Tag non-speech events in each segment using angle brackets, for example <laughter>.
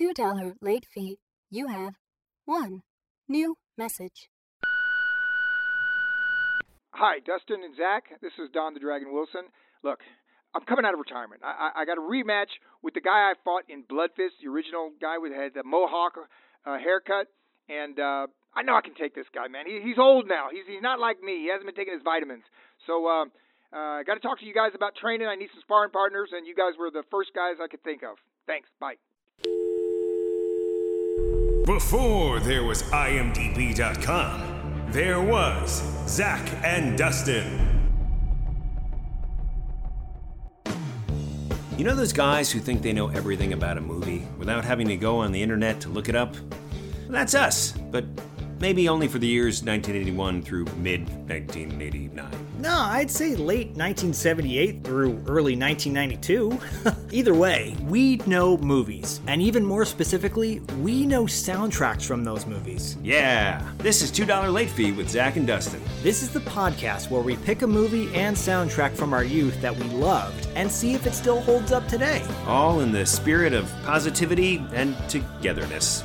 $2 late fee. You have one new message. Hi, Dustin and Zak. This is Don the Dragon Wilson. Look, I'm coming out of retirement. I, I, I got a rematch with the guy I fought in Bloodfist, the original guy with had the mohawk uh, haircut, and uh, I know I can take this guy, man. He, he's old now. He's he's not like me. He hasn't been taking his vitamins. So uh, uh, I got to talk to you guys about training. I need some sparring partners, and you guys were the first guys I could think of. Thanks. Bye. Before there was IMDb.com, there was Zak and Dustin. You know those guys who think they know everything about a movie without having to go on the internet to look it up? That's us, but maybe only for the years 1981 through mid 1989. No, I'd say late 1978 through early 1992. <laughs> Either way, we know movies, and even more specifically, we know soundtracks from those movies. Yeah, this is $2 Late Fee with Zak and Dustin. This is the podcast where we pick a movie and soundtrack from our youth that we loved and see if it still holds up today. All in the spirit of positivity and togetherness.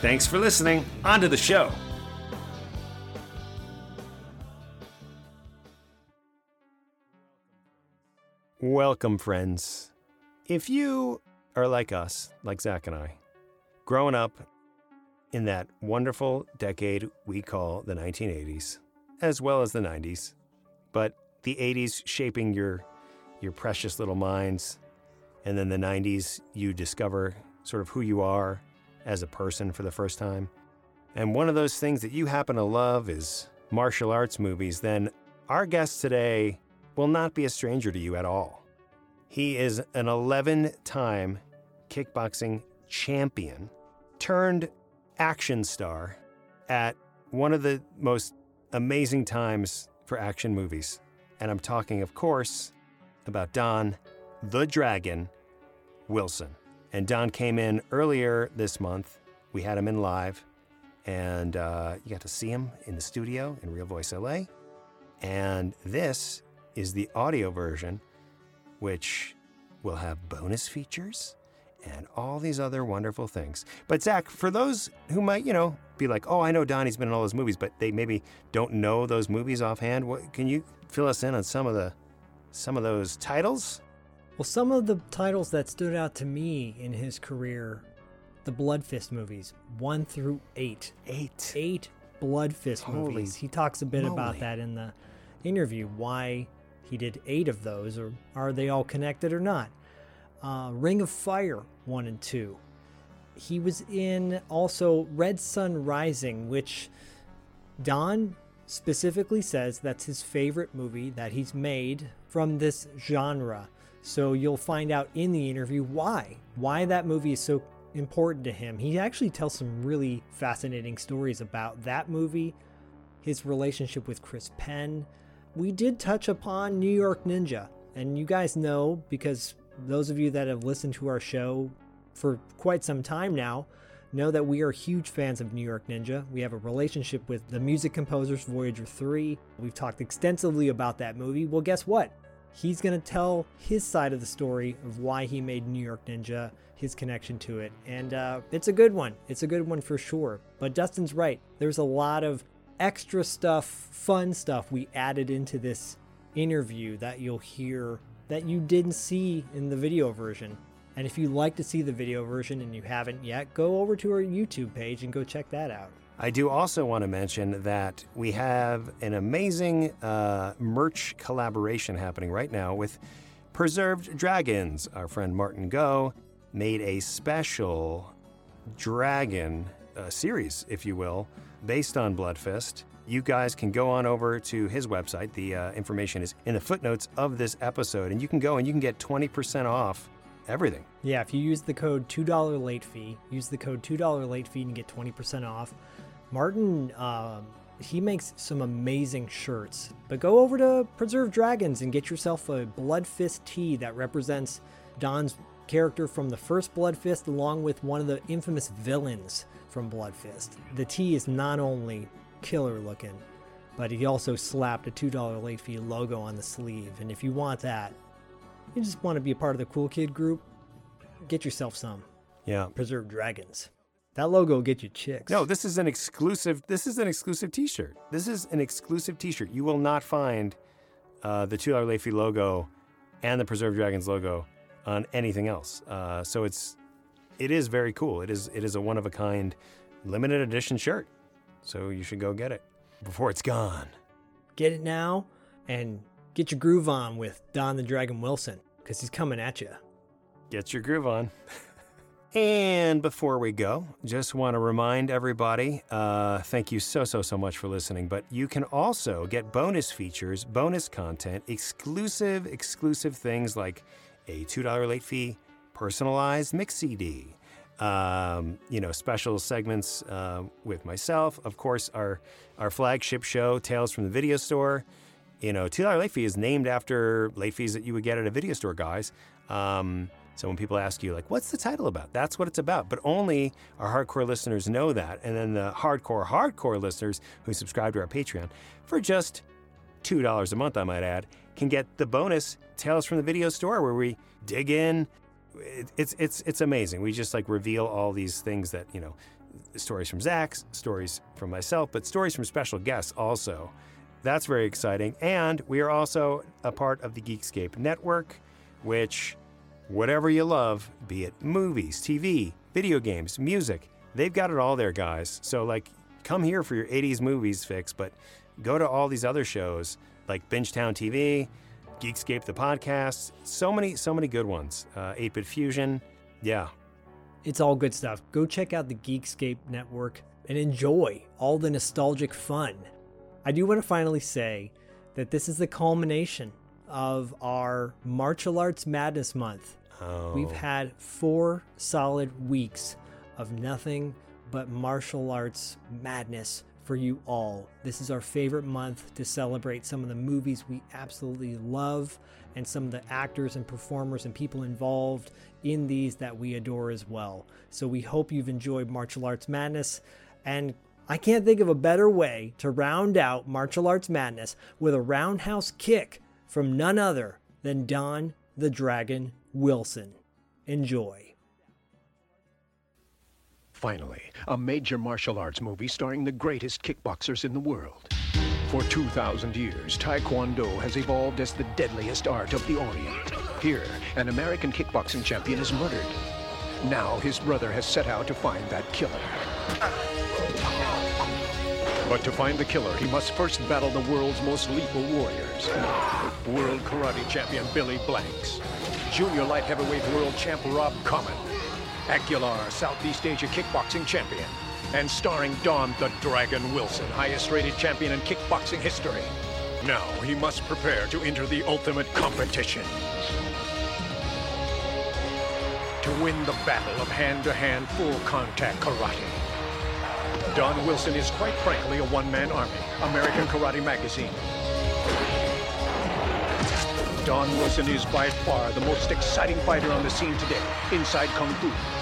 Thanks for listening. On to the show. Welcome, friends. If you are like us, like Zak and I, growing up in that wonderful decade we call the 1980s, as well as the 90s, but the 80s shaping your your precious little minds, and then the 90s you discover sort of who you are as a person for the first time. And one of those things that you happen to love is martial arts movies, then our guest today will not be a stranger to you at all. He is an 11 time kickboxing champion turned action star at one of the most amazing times for action movies. And I'm talking, of course, about Don the Dragon Wilson. And Don came in earlier this month. We had him in live, and uh, you got to see him in the studio in Real Voice LA. And this is the audio version, which will have bonus features and all these other wonderful things. But Zak, for those who might, you know, be like, "Oh, I know Donnie's been in all those movies," but they maybe don't know those movies offhand. What can you fill us in on some of the some of those titles? Well, some of the titles that stood out to me in his career, the Blood Fist movies, one through eight. Eight. Eight Blood Fist Holy movies. He talks a bit about that in the interview, why he did eight of those, or are they all connected or not? Uh, Ring of Fire, one and two. He was in also Red Sun Rising, which Don specifically says that's his favorite movie that he's made from this genre. So you'll find out in the interview why. Why that movie is so important to him. He actually tells some really fascinating stories about that movie, his relationship with Chris Penn. We did touch upon New York Ninja, and you guys know because those of you that have listened to our show for quite some time now know that we are huge fans of New York Ninja. We have a relationship with the music composers Voyager 3. We've talked extensively about that movie. Well, guess what? He's going to tell his side of the story of why he made New York Ninja, his connection to it. And uh, it's a good one. It's a good one for sure. But Dustin's right. There's a lot of extra stuff, fun stuff we added into this interview that you'll hear that you didn't see in the video version. And if you'd like to see the video version and you haven't yet, go over to our YouTube page and go check that out. I do also want to mention that we have an amazing uh, merch collaboration happening right now with Preserved Dragons. Our friend Martin Go made a special dragon uh, series, if you will, based on Bloodfist. You guys can go on over to his website. The uh, information is in the footnotes of this episode, and you can go and you can get 20% off everything. Yeah, if you use the code $2 late fee, use the code $2 late fee and get 20% off. Martin, um, he makes some amazing shirts. But go over to Preserved Dragons and get yourself a Blood Fist tee that represents Don's character from the first Blood Fist, along with one of the infamous villains from Blood Fist. The tee is not only killer looking, but he also slapped a $2 late fee logo on the sleeve. And if you want that, you just want to be a part of the cool kid group, get yourself some. Yeah. Preserved Dragons. That logo will get you chicks. No, this is an exclusive. This is an exclusive T-shirt. This is an exclusive T-shirt. You will not find uh, the two dollar late fee logo and the Preserved Dragons logo on anything else. Uh, so it's it is very cool. It is it is a one of a kind limited edition shirt. So you should go get it before it's gone. Get it now and get your groove on with Don the Dragon Wilson because he's coming at you. Get your groove on. <laughs> and before we go, just want to remind everybody uh, thank you so, so, so much for listening. But you can also get bonus features, bonus content, exclusive, exclusive things like a $2 late fee, personalized mix CD, um, you know, special segments uh, with myself. Of course, our, our flagship show, Tales from the Video Store. You know, $2 late fee is named after late fees that you would get at a video store, guys. Um, so when people ask you, like, what's the title about? That's what it's about. But only our hardcore listeners know that. And then the hardcore, hardcore listeners who subscribe to our Patreon for just $2 a month, I might add, can get the bonus Tales from the Video Store where we dig in. It's, it's, it's amazing. We just like reveal all these things that, you know, stories from Zak's, stories from myself, but stories from special guests also. That's very exciting. And we are also a part of the Geekscape Network, which whatever you love, be it movies, TV, video games, music, they've got it all there, guys. So, like, come here for your 80s movies fix, but go to all these other shows like Bingetown TV, Geekscape the podcast. So many, so many good ones. Uh, 8 Bit Fusion. Yeah. It's all good stuff. Go check out the Geekscape network and enjoy all the nostalgic fun. I do want to finally say that this is the culmination of our Martial Arts Madness Month. Oh. We've had four solid weeks of nothing but martial arts madness for you all. This is our favorite month to celebrate some of the movies we absolutely love and some of the actors and performers and people involved in these that we adore as well. So we hope you've enjoyed Martial Arts Madness and I can't think of a better way to round out Martial Arts Madness with a roundhouse kick from none other than Don the Dragon Wilson. Enjoy. Finally, a major martial arts movie starring the greatest kickboxers in the world. For 2,000 years, Taekwondo has evolved as the deadliest art of the Orient. Here, an American kickboxing champion is murdered. Now his brother has set out to find that killer. But to find the killer, he must first battle the world's most lethal warriors. World Karate Champion Billy Blanks. Junior Light Heavyweight World Champ Rob Kaman. Aguilar, Southeast Asia Kickboxing Champion. And starring Don the Dragon Wilson, highest rated champion in kickboxing history. Now he must prepare to enter the ultimate competition. To win the battle of hand-to-hand full contact karate. Don Wilson is quite frankly a one-man army. American Karate Magazine. Don Wilson is by far the most exciting fighter on the scene today, inside Kung Fu.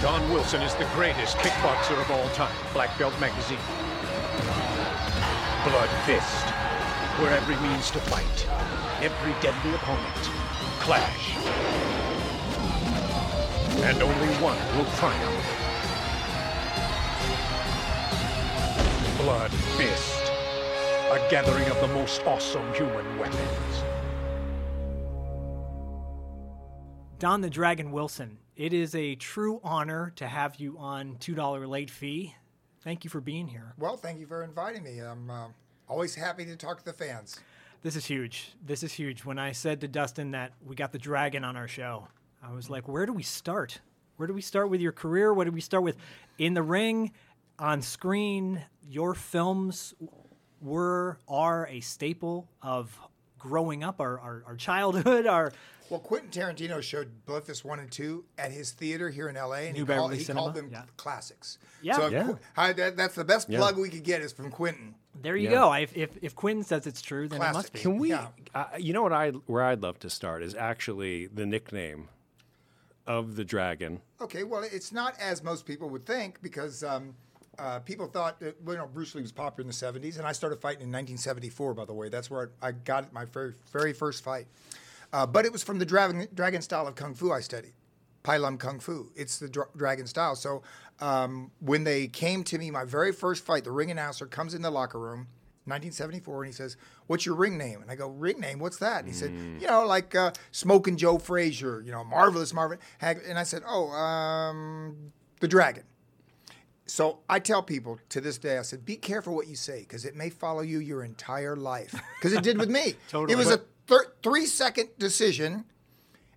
Don Wilson is the greatest kickboxer of all time, Black Belt Magazine. Blood Fist, where every means to fight, every deadly opponent, clash. And only one will triumph. Blood Fist. A gathering of the most awesome human weapons. Don the Dragon Wilson, it is a true honor to have you on $2 late fee. Thank you for being here. Well, thank you for inviting me. I'm uh, always happy to talk to the fans. This is huge. This is huge. When I said to Dustin that we got the dragon on our show, I was like, where do we start? Where do we start with your career? What do we start with in the ring, on screen? Your films were are a staple of growing up, our, our, our childhood, our Well, Quentin Tarantino showed Bloodfist 1 and 2 at his theater here in LA, and New he, Beverly called, he Cinema? called them Yeah. classics. Yeah. So Yeah. Qu- I- that- that's the best Yeah. plug we could get is from Quentin. There you Yeah. go. If, if if Quinn says it's true, then it must be. Can we? Yeah. Uh, you know what I where I'd love to start is actually the nickname of the dragon. Okay, well, it's not as most people would think because um, uh, people thought that well, you know Bruce Lee was popular in the '70s, and I started fighting in 1974. By the way, that's where I, I got my very very first fight. Uh, but it was from the dragon dragon style of kung fu I studied, Pai Lum Kung Fu. It's the dra- dragon style. So um, when they came to me, my very first fight, the ring announcer comes in the locker room. 1974, and he says, "What's your ring name?" And I go, "Ring name? What's that?" And he said, "You know, like uh, Smoking Joe Frazier, you know, marvelous Marvin." Hag-" And I said, "Oh, um, the Dragon." So I tell people to this day, I said, "Be careful what you say, because it may follow you your entire life." Because it did with me. <laughs> Totally. It was a thir- three-second decision,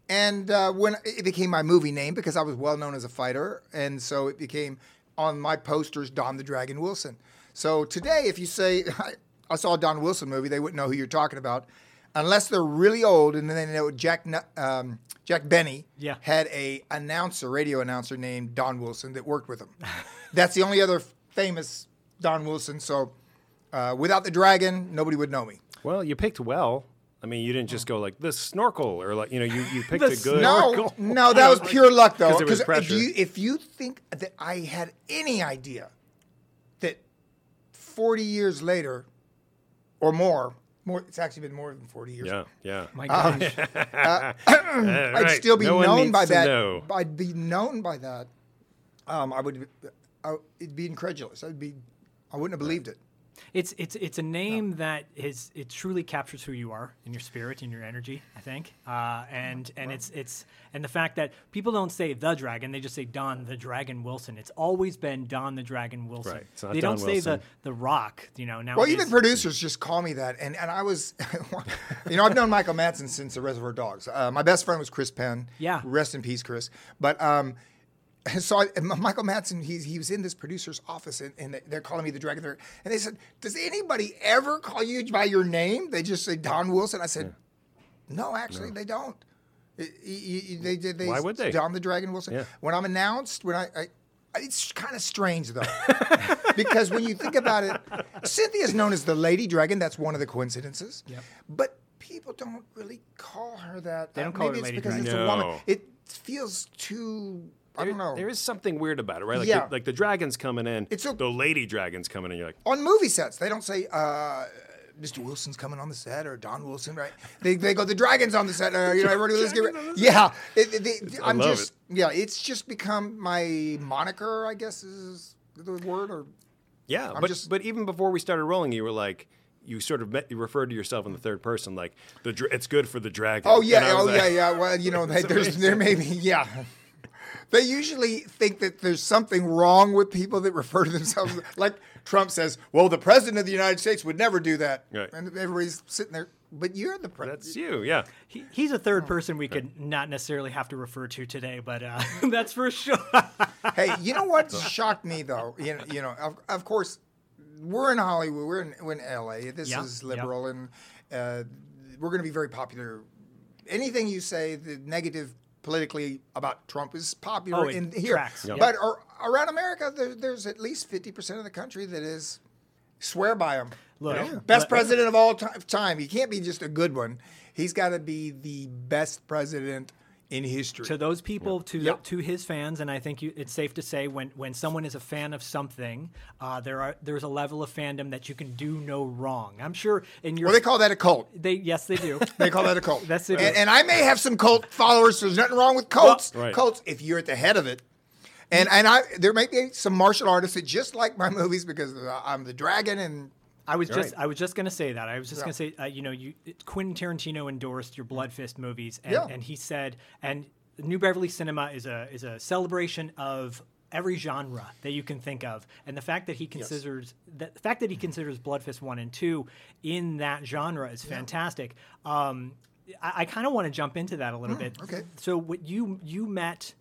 and uh, when it became my movie name because I was well known as a fighter, and so it became on my posters Don the Dragon Wilson. So today, if you say I, <laughs> I saw a Don Wilson movie, they wouldn't know who you're talking about, unless they're really old and then they know Jack um, Jack Benny Yeah. had a announcer, radio announcer named Don Wilson that worked with him. <laughs> That's the only other famous Don Wilson. So uh, without the dragon, nobody would know me. Well, you picked well. I mean, you didn't just go like the snorkel or like you know you, you picked a good. No, no, that was pure luck, though <laughs> because if you if you think that I had any idea that forty years later, or more, more, it's actually been more than forty years. Yeah, yeah. My gosh. <laughs> I'd right. still be No known by that. know. I'd be known by that. Um, I would. I, it'd be incredulous. I'd be. I wouldn't have believed it. It's it's it's a name that is it truly captures who you are and your spirit and your energy. I think, uh, and and it's it's and the fact that people don't say the dragon, they just say Don the Dragon Wilson. It's always been Don the Dragon Wilson. Right, it's not they Don don't say the the Rock. You know now. Well, even producers just call me that, and, and I was, <laughs> you know, I've known Michael Madsen since the Reservoir Dogs. Uh, my best friend was Chris Penn. Yeah. Rest in peace, Chris. But um, <laughs> so I, Michael Madsen, he, he was in this producer's office, and, and they're calling me the Dragon. They're- And they said, "Does anybody ever call you by your name?" They just say Don Wilson. I said, "No, actually, they don't." They did. They, Why would they? Don the Dragon Wilson. Yeah. When I'm announced, when I, I it's kind of strange though, <laughs> because when you think about it, Cynthia is known as the Lady Dragon. That's one of the coincidences. Yep. But people don't really call her that. They Uh, don't call her it's Lady because Dragon. it's a woman. No. It feels too. I don't know. There is something weird about it, right? Like, Yeah. the, like the dragon's coming in, It's a- the lady dragon's coming in. You're like, on movie sets, they don't say uh, Mr. Wilson's coming on the set or Don Wilson, right? They, they go the dragon's on the set. Uh, you know, everybody, let's get re-" yeah. It, it- they- I I'm love just yeah. It's just become my moniker, I guess is the word. Or yeah. But just- but even before we started rolling, you were like. You sort of met, you referred to yourself in the third person, like the dra- it's good for the dragon. oh And yeah, I was oh like- yeah, yeah. Well, you know, <laughs> they, there's there may be yeah. They usually think that there's something wrong with people that refer to themselves <laughs> like Trump says. Well, the president of the United States would never do that, Right. and everybody's sitting there. But you're the president. That's you, yeah. He, he's a third person we could not necessarily have to refer to today, but uh, <laughs> <laughs> that's for sure. hey, you know what shocked me though? You know, you know of, of course, we're in Hollywood. We're in, we're in LA. This Yeah, is yeah. liberal, and uh, we're going to be very popular. Anything you say, the negative politically about Trump is popular Oh, in here. tracks, yeah. But ar- around America, there, there's at least fifty percent of the country that is swear by him. Look, You know, Yeah. best but- president of all ti- time. He can't be just a good one. He's got to be the best president in history. to those people, to Yeah. to his fans, and I think you, it's safe to say when when someone is a fan of something, uh, there are there's a level of fandom that you can do no wrong. I'm sure in your well, they call that a cult. they yes they do. <laughs> They call that a cult. <laughs> That's it. And, and I may have some cult followers. So there's nothing wrong with cults. Right. Cults, if you're at the head of it. And and I there may be some martial artists that just like my <laughs> movies because I'm the dragon and I was just Right. I was just gonna say that. I was just Yeah. gonna say uh, you know you Quentin Tarantino endorsed your Blood Fist movies, and, Yeah. and he said and New Beverly Cinema is a is a celebration of every genre that you can think of, and the fact that he considers that the fact that he considers Blood Fist one and two in that genre is fantastic. Um, I, I kind of want to jump into that a little bit. Hmm, okay. So what you you met.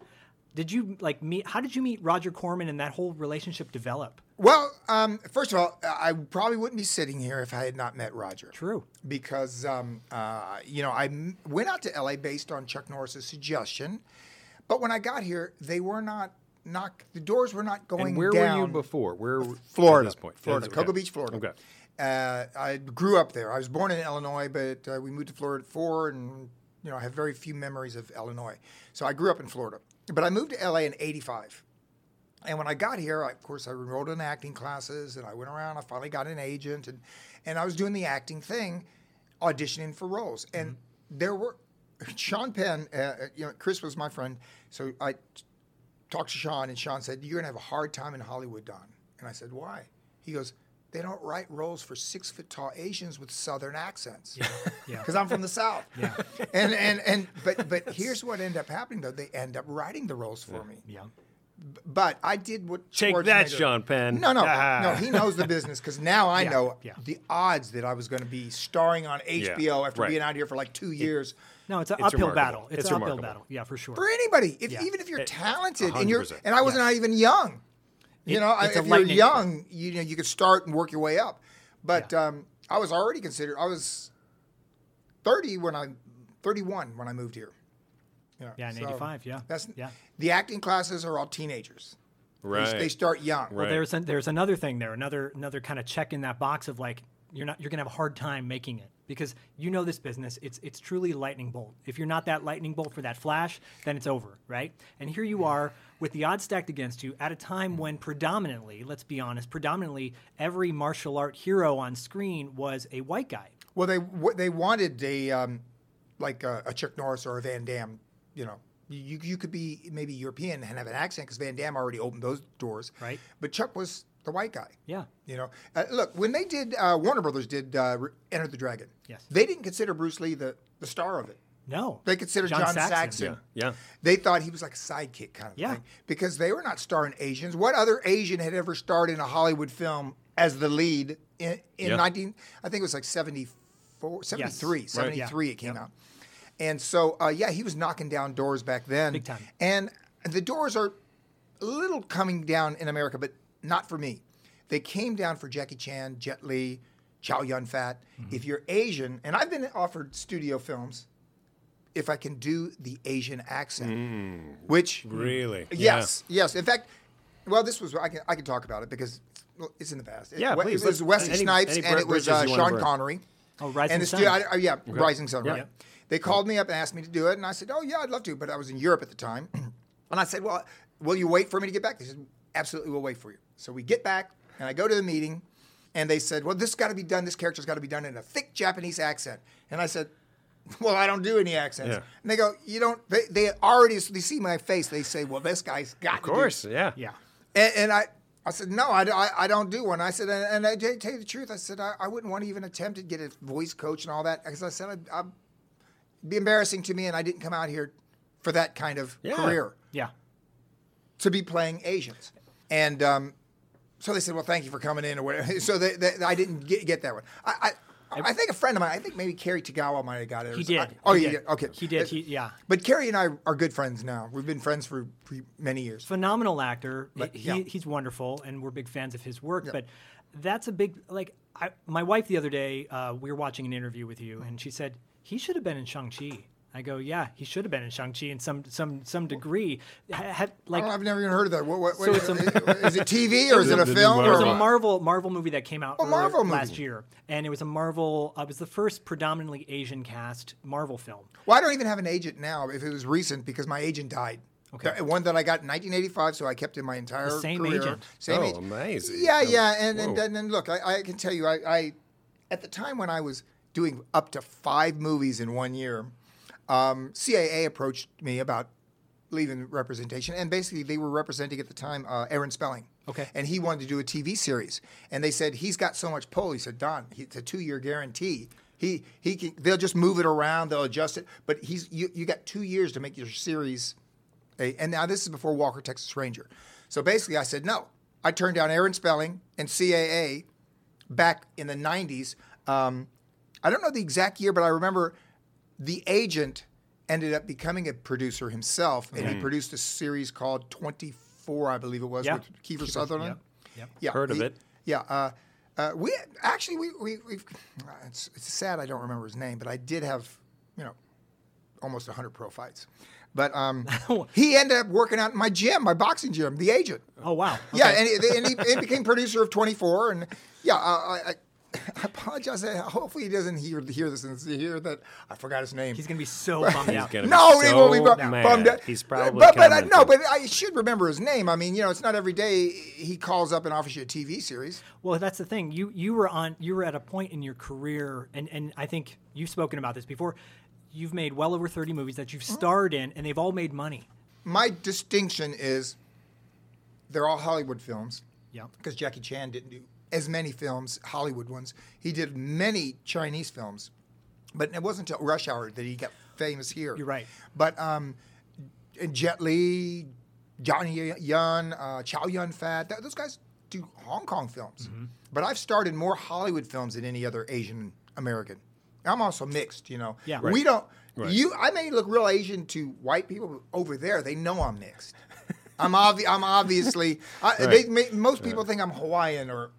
Did you like meet? How did you meet Roger Corman and that whole relationship develop? Well, um, first of all, I probably wouldn't be sitting here if I had not met Roger. True. Because, um, uh, you know, I m- went out to LA based on Chuck Norris's suggestion. But when I got here, they were not, not the doors were not going And where down. were you before? Where Florida. At this point, Florida, Okay. Cocoa Beach, Florida. Okay. Uh, I grew up there. I was born in Illinois, but uh, we moved to Florida at four, and you know I have very few memories of Illinois. So I grew up in Florida, but I moved to LA in '85. And when I got here, I, of course, I enrolled in acting classes, and I went around. I finally got an agent, and and I was doing the acting thing, auditioning for roles. And there were Sean Penn. Uh, you know, Chris was my friend, so I talked to Sean, and Sean said, "You're gonna have a hard time in Hollywood, Don." And I said, "Why?" He goes, "They don't write roles for six foot tall Asians with Southern accents." Yeah, yeah. <laughs> Because I'm from the South. Yeah. And and and but but here's what ended up happening though. They end up writing the roles for me. Yeah. But I did what Take that, Schwarzenegger- Sean Penn. No, no, Ah. <laughs> no. He knows the business because now I <laughs> Yeah, know yeah. the odds that I was going to be starring on HBO after right. being out here for like two years. No, it's an It's uphill remarkable. battle. It's, It's an uphill battle. Yeah, for sure. for anybody. If, Yeah. Even if you're It- talented and you're, 100%. and I was not even young. You It- know, I- it's a if you're lightning- young, you know, you could start and work your way up. But Yeah. um, I was already considered. I was 30 when I, 31 when I moved here. Yeah, in so 85, yeah. That's Yeah. The acting classes are all teenagers. Right. They, start young. Right. Well, there's an, there's another thing there, another another kind of check in that box of like you're not you're gonna have a hard time making it because you know this business. It's it's truly lightning bolt. If you're not that lightning bolt for that flash, then it's over, right? And here you are with the odds stacked against you at a time when predominantly, let's be honest, predominantly every martial art hero on screen was a white guy. Well, they what they wanted a um, like a, a Chuck Norris or a Van Damme. You know, you you could be maybe European and have an accent because Van Damme already opened those doors. Right. But Chuck was the white guy. Yeah. You know, uh, look when they did uh, Warner Brothers did uh, Enter the Dragon. Yes. They didn't consider Bruce Lee the the star of it. No, They considered John, Saxon. Yeah. Yeah. They thought he was like a sidekick kind of Yeah. thing because they were not starring Asians. What other Asian had ever starred in a Hollywood film as the lead in, in Yeah. 19, I think it was like 74, 73, 73 Yeah. it came out. And so, uh, yeah, he was knocking down doors back then. Big time. And the doors are a little coming down in America, but not for me. They came down for Jackie Chan, Jet Li, Chow Yun Fat. Mm-hmm. If you're Asian, and I've been offered studio films if I can do the Asian accent, which Really? yes, yes. In fact, well, this was I can I can talk about it because well, it's in the past. It- Yeah, it, please. was Wesley Any- Snipes any and it was uh, Sean. Connery. Oh, Rising and the Sun. stu- I, I- yeah, Rising Sun, Yeah. right? Yeah. They called me up and asked me to do it, and I said, "Oh yeah, I'd love to," but I was in Europe at the time, <clears throat> and I said, "Well, will you wait for me to get back?" They said, "Absolutely, we'll wait for you." So we get back, and I go to the meeting, and they said, "Well, this has got to be done. This character's got to be done in a thick Japanese accent," and I said. <laughs> Well, I don't do any accents. Yeah. And they go, you don't. They, they already they see my face. They say, well, this guy's got to. Of course. Yeah. yeah. and, and I, I said, no, I, I, I don't do one. I said, and, and I tell tell you the truth, I said, I, I wouldn't want to even attempt to get a voice coach and all that because I said, I'd, I'd be embarrassing to me, and I didn't come out here for that kind of Yeah. career Yeah. to be playing Asians. And um, so they said, well, thank you for coming in or whatever. <laughs> So they, they, I didn't get, get that one. I, I, I think a friend of mine, I think maybe Cary Tagawa might have got it. He did. oh, He yeah, did. okay. He did. He- yeah. But Cary and I are good friends now. We've been friends for many years. phenomenal actor. But, he, yeah. He's wonderful, and we're big fans of his work. But that's a big like. I, my wife the other day, uh, we were watching an interview with you, and she said he should have been in Shang Chi. I go, yeah, he should have been in Shang Chi in some some some degree. Ha, had, like I don't, I've never even heard of that. What, what, So what- it's a- is it TV or is <laughs> it a film? It was a? Marvel Marvel movie that came out Oh, earlier Marvel movie. last year, and it was a Marvel. Uh, it was the first predominantly Asian cast Marvel film. Well, I don't even have an agent now. If it was recent, because my agent died. Okay. The one that I got in 1985, so I kept in my entire The same career. agent. Same Oh, agent. amazing. Yeah, Oh, yeah, and and, and, and look, I, I can tell you, I, I at the time when I was doing up to five movies in one year, um, CAA approached me about leaving representation, and basically they were representing at the time uh, Aaron Spelling. Okay. And he wanted to do a TV series, and they said he's got so much pull. He said, Don, he, it's a two-year guarantee. He he can. They'll just move it around. They'll adjust it, but he's you. You got two years to make your series. A, and now this is before Walker Texas Ranger. So basically, I said no. I turned down Aaron Spelling and CAA back in the 90s. Um, I don't know the exact year, but I remember the agent ended up becoming a producer himself, and he produced a series called 24, I believe it was, Yeah. with Kiefer, Kiefer, Sutherland. yeah. Yeah, Heard of it. Yeah. Uh, uh, we actually we we we've, it's it's sad I don't remember his name, but I did have you know almost 100 pro fights. But um, <laughs> he ended up working out in my gym, my boxing gym, the agent. Oh wow. Yeah, Okay. and he, and he, he became producer of 24, and yeah, uh, I, I, <coughs> I apologize. Hopefully, he doesn't hear hear this and hear that I forgot his name. he's gonna be so bummed out. gonna be no, he won't be bu- mad. bummed out. He's probably but, but I, commenting. no, but I should remember his name. I mean, you know, it's not every day he calls up and offers you a TV series. Well, that's the thing. You you were on you were at a point in your career, and and I think you've spoken about this before. You've made well over thirty movies that you've mm-hmm. starred in, and they've all made money. My distinction is they're all Hollywood films. Yeah. Because Jackie Chan didn't do as many films, Hollywood ones. He did many Chinese films, but it wasn't until Rush Hour that he got famous here. You're right. But um, Jet Li, Donnie Yen, uh, Chow Yun Fat, th- those guys do Hong Kong films. Mm-hmm. But I've starred in more Hollywood films than any other Asian American. I'm also mixed, you know. Yeah. We don't. You, I may look real Asian to white people but over there. They know I'm mixed. I'm obvi- I'm obviously. I, <laughs> they, may, most people think I'm Hawaiian or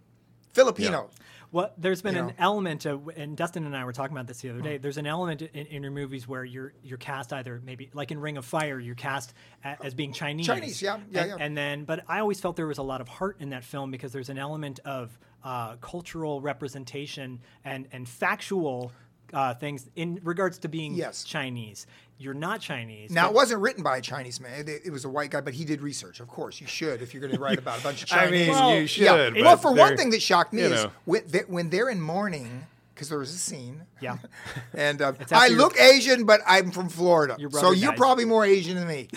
Filipino. Well, there's been You an know? element of, and Dustin and I were talking about this the other day. There's an element in, in your movies where you're you're cast either maybe like in Ring of Fire, you're cast a, as being Chinese. Chinese, yeah, yeah, and, yeah. And then, but I always felt there was a lot of heart in that film because there's an element of uh, cultural representation and and factual uh, things in regards to being Yes. Chinese. You're not Chinese. Now, it wasn't written by a Chinese man. It, it was a white guy, but he did research. Of course, you should if you're going to write about a bunch of <laughs> Chinese. I Chinese. mean, Well, you should. yeah. but Well, for one thing that shocked me you is when, they, when they're in mourning, because there was a scene. Yeah. <laughs> And uh, after I your- look Asian, but I'm from Florida, Your so you're dies. probably more Asian than me.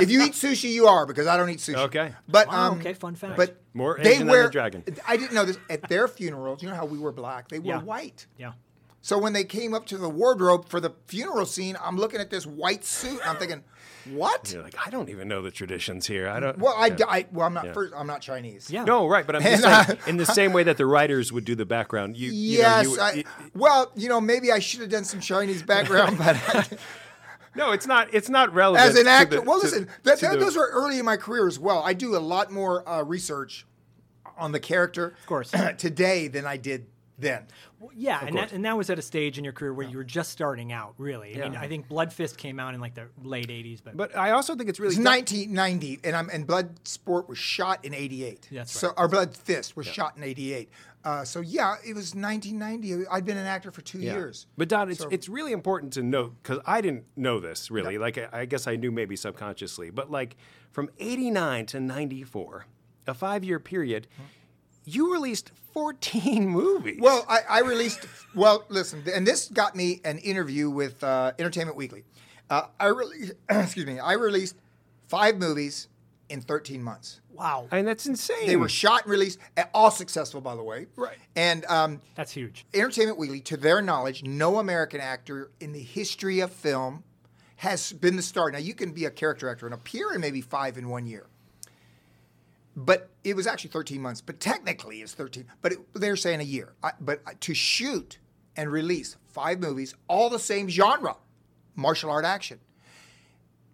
if you eat sushi, you are because I don't eat sushi. Okay. But Wow, um, okay, fun fact. But More they Asian than wear. the dragon. I didn't know this at their funerals. You know how we were black? They were Yeah. white. yeah. So when they came up to the wardrobe for the funeral scene, I'm looking at this white suit. And I'm thinking, what? You're like, I don't even know the traditions here. I don't. Well, I, yeah. I well, I'm not first. I'm not Chinese. Yeah. No, right, but I'm just saying, in the same way that the writers would do the background, you, you know, Yes. you- I, you- well, you know, maybe I should have done some Chinese background, but <laughs> no, it's not. It's not relevant. as an to actor, the- well, to- listen, that, to that- the- those were early in my career as well. I do a lot more uh, research on the character, of course. <clears throat> today than I did then. Well, yeah, and that, and that was at a stage in your career where you were just starting out, really. I mean, I think Blood Fist came out in like the late 80s, but, But I also think it's really It's 1990, and I'm and Blood Sport was shot in '88. That's So our Blood Fist was shot in '88. Uh, so yeah, it was 1990. I'd been an actor for two Yeah. years. But Don, it's So- it's really important to note because I didn't know this really. Like I, I guess I knew maybe subconsciously, but like from '89 to '94, a five-year period, you released 14 <laughs> movies. Well, I, I released. Well, listen, and this got me an interview with uh, Entertainment Weekly. Uh, I released. <clears throat> excuse me. I released five movies in 13 months. wow, and that's insane. They were shot and released, all successful, by the way. Right. And um, that's huge. Entertainment Weekly, to their knowledge, no American actor in the history of film has been the star. Now, you can be a character actor and appear in maybe five in one year. But it was actually 13 months, but technically it's 13. But it, they're saying a year. I, but to shoot and release five movies, all the same genre, martial art action,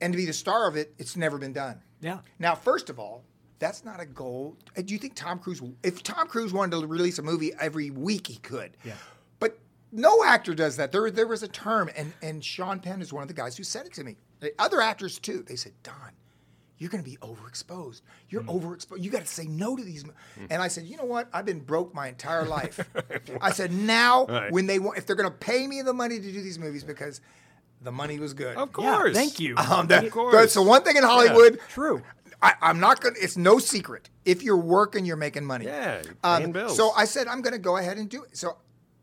and to be the star of it, it's never been done. Yeah. Now, first of all, that's not a goal. Uh, Do you think Tom Cruise, if Tom Cruise wanted to release a movie every week, he could? Yeah. But no actor does that. There, there was a term, and, and Sean Penn is one of the guys who said it to me. Other actors too. They said, Don, you're going to be overexposed. You're overexposed. You got to say no to these. mo-" And I said, you know what? I've been broke my entire life. <laughs> I said, now Right. when they want, if they're going to pay me the money to do these movies because the money was good. Of Yeah, course. thank you. Um, that- Of course. That's the one thing in Hollywood. True. I, I'm not gonna. It's no secret. If you're working, you're making money. Yeah, you're Um, paying bills. So I said I'm going to go ahead and do it. So,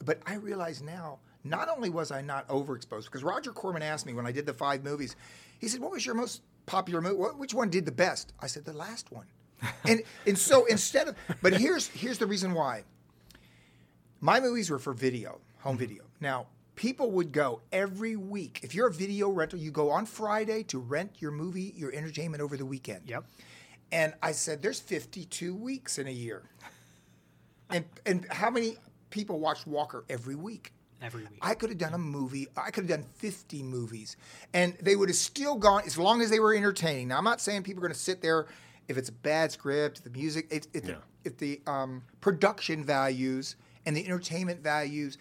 but I realize now, not only was I not overexposed, because Roger Corman asked me when I did the five movies, he said, "What was your most popular movie? Which one did the best?" I said, "The last one." and and so instead of, but here's here's the reason why. My movies were for video, home mm-hmm. video. Now, people would go every week. If you're a video rental, you go on Friday to rent your movie, your entertainment over the weekend. Yep. And I said, there's 52 weeks in a year. And and how many people watch Walker every week? Every week. I could have done a movie. I could have done 50 movies, and they would have still gone as long as they were entertaining. Now, I'm not saying people are going to sit there if it's a bad script, the music, if, if, Yeah. if the um, production values and the entertainment values,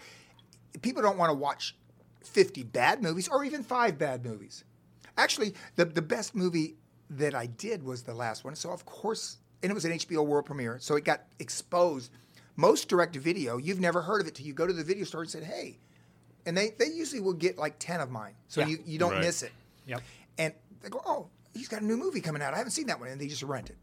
people don't want to watch 50 bad movies or even five bad movies. Actually, the, the best movie that I did was the last one. So, of course, and it was an HBO world premiere. So it got exposed. Most direct video, you've never heard of it till you go to the video store and said, hey, and they, they usually will get like 10 of mine. So Yeah. you, you don't Right. miss it. Yep. And they go, oh, he's got a new movie coming out. I haven't seen that one. And they just rent it.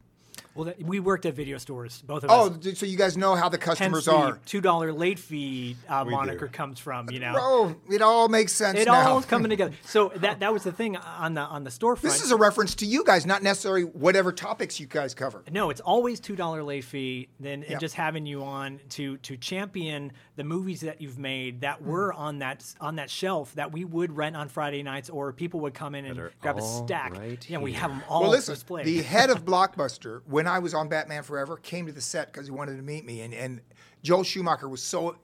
Well, that, we worked at video stores, both of Oh, us. Oh, so you guys know how the Hence customers the are. two dollar late fee uh, moniker do. comes from. You know, Oh, it all makes sense it now. all is coming together. <laughs> So that that was the thing on the on the storefront. This is a reference to you guys, not necessarily whatever topics you guys cover. No, it's always two dollar late fee. Then and Yeah. just having you on to to champion the movies that you've made that Hmm. were on that on that shelf that we would rent on Friday nights, or people would come in and grab a stack. right yeah, we have them all well, listen, displayed. the head of <laughs> Blockbuster, when I was on Batman Forever, came to the set because he wanted to meet me, and, and Joel Schumacher was so,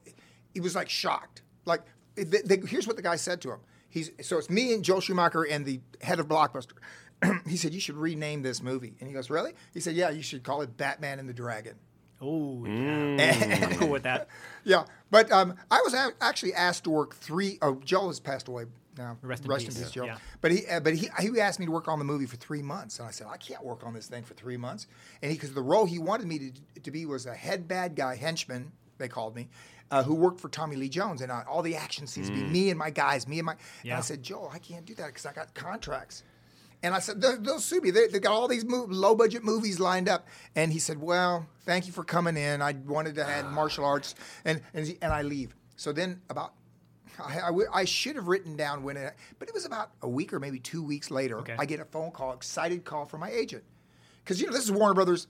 he was like shocked. Like, the, the, here's what the guy said to him. He's so it's me and Joel Schumacher and the head of Blockbuster. <clears throat> he said you should rename this movie, and he goes, really? He said, yeah, you should call it Batman and the Dragon. oh, Mm. yeah. <laughs> I'm cool with that. <laughs> Yeah, but um, I was a- actually asked to work three. Oh, Joel has passed away now. Rest in peace. Joel. Yeah. But he, uh, but he, he asked me to work on the movie for three months, and I said I can't work on this thing for three months. And he, because the role he wanted me to, to be was a head bad guy henchman, they called me, uh, who worked for Tommy Lee Jones, and uh, all the action scenes be me and my guys, me and my. And I said, Joe, I can't do that because I got contracts. And I said, they'll, sue me. They, they got all these mo- low budget movies lined up. And he said, well, thank you for coming in. I wanted to have <sighs> martial arts. And, and, and I leave. So then about, I, I w- I should have written down when it, but it was about a week or maybe two weeks later. Okay. I get a phone call, excited call from my agent. Because, you know, this is Warner Brothers'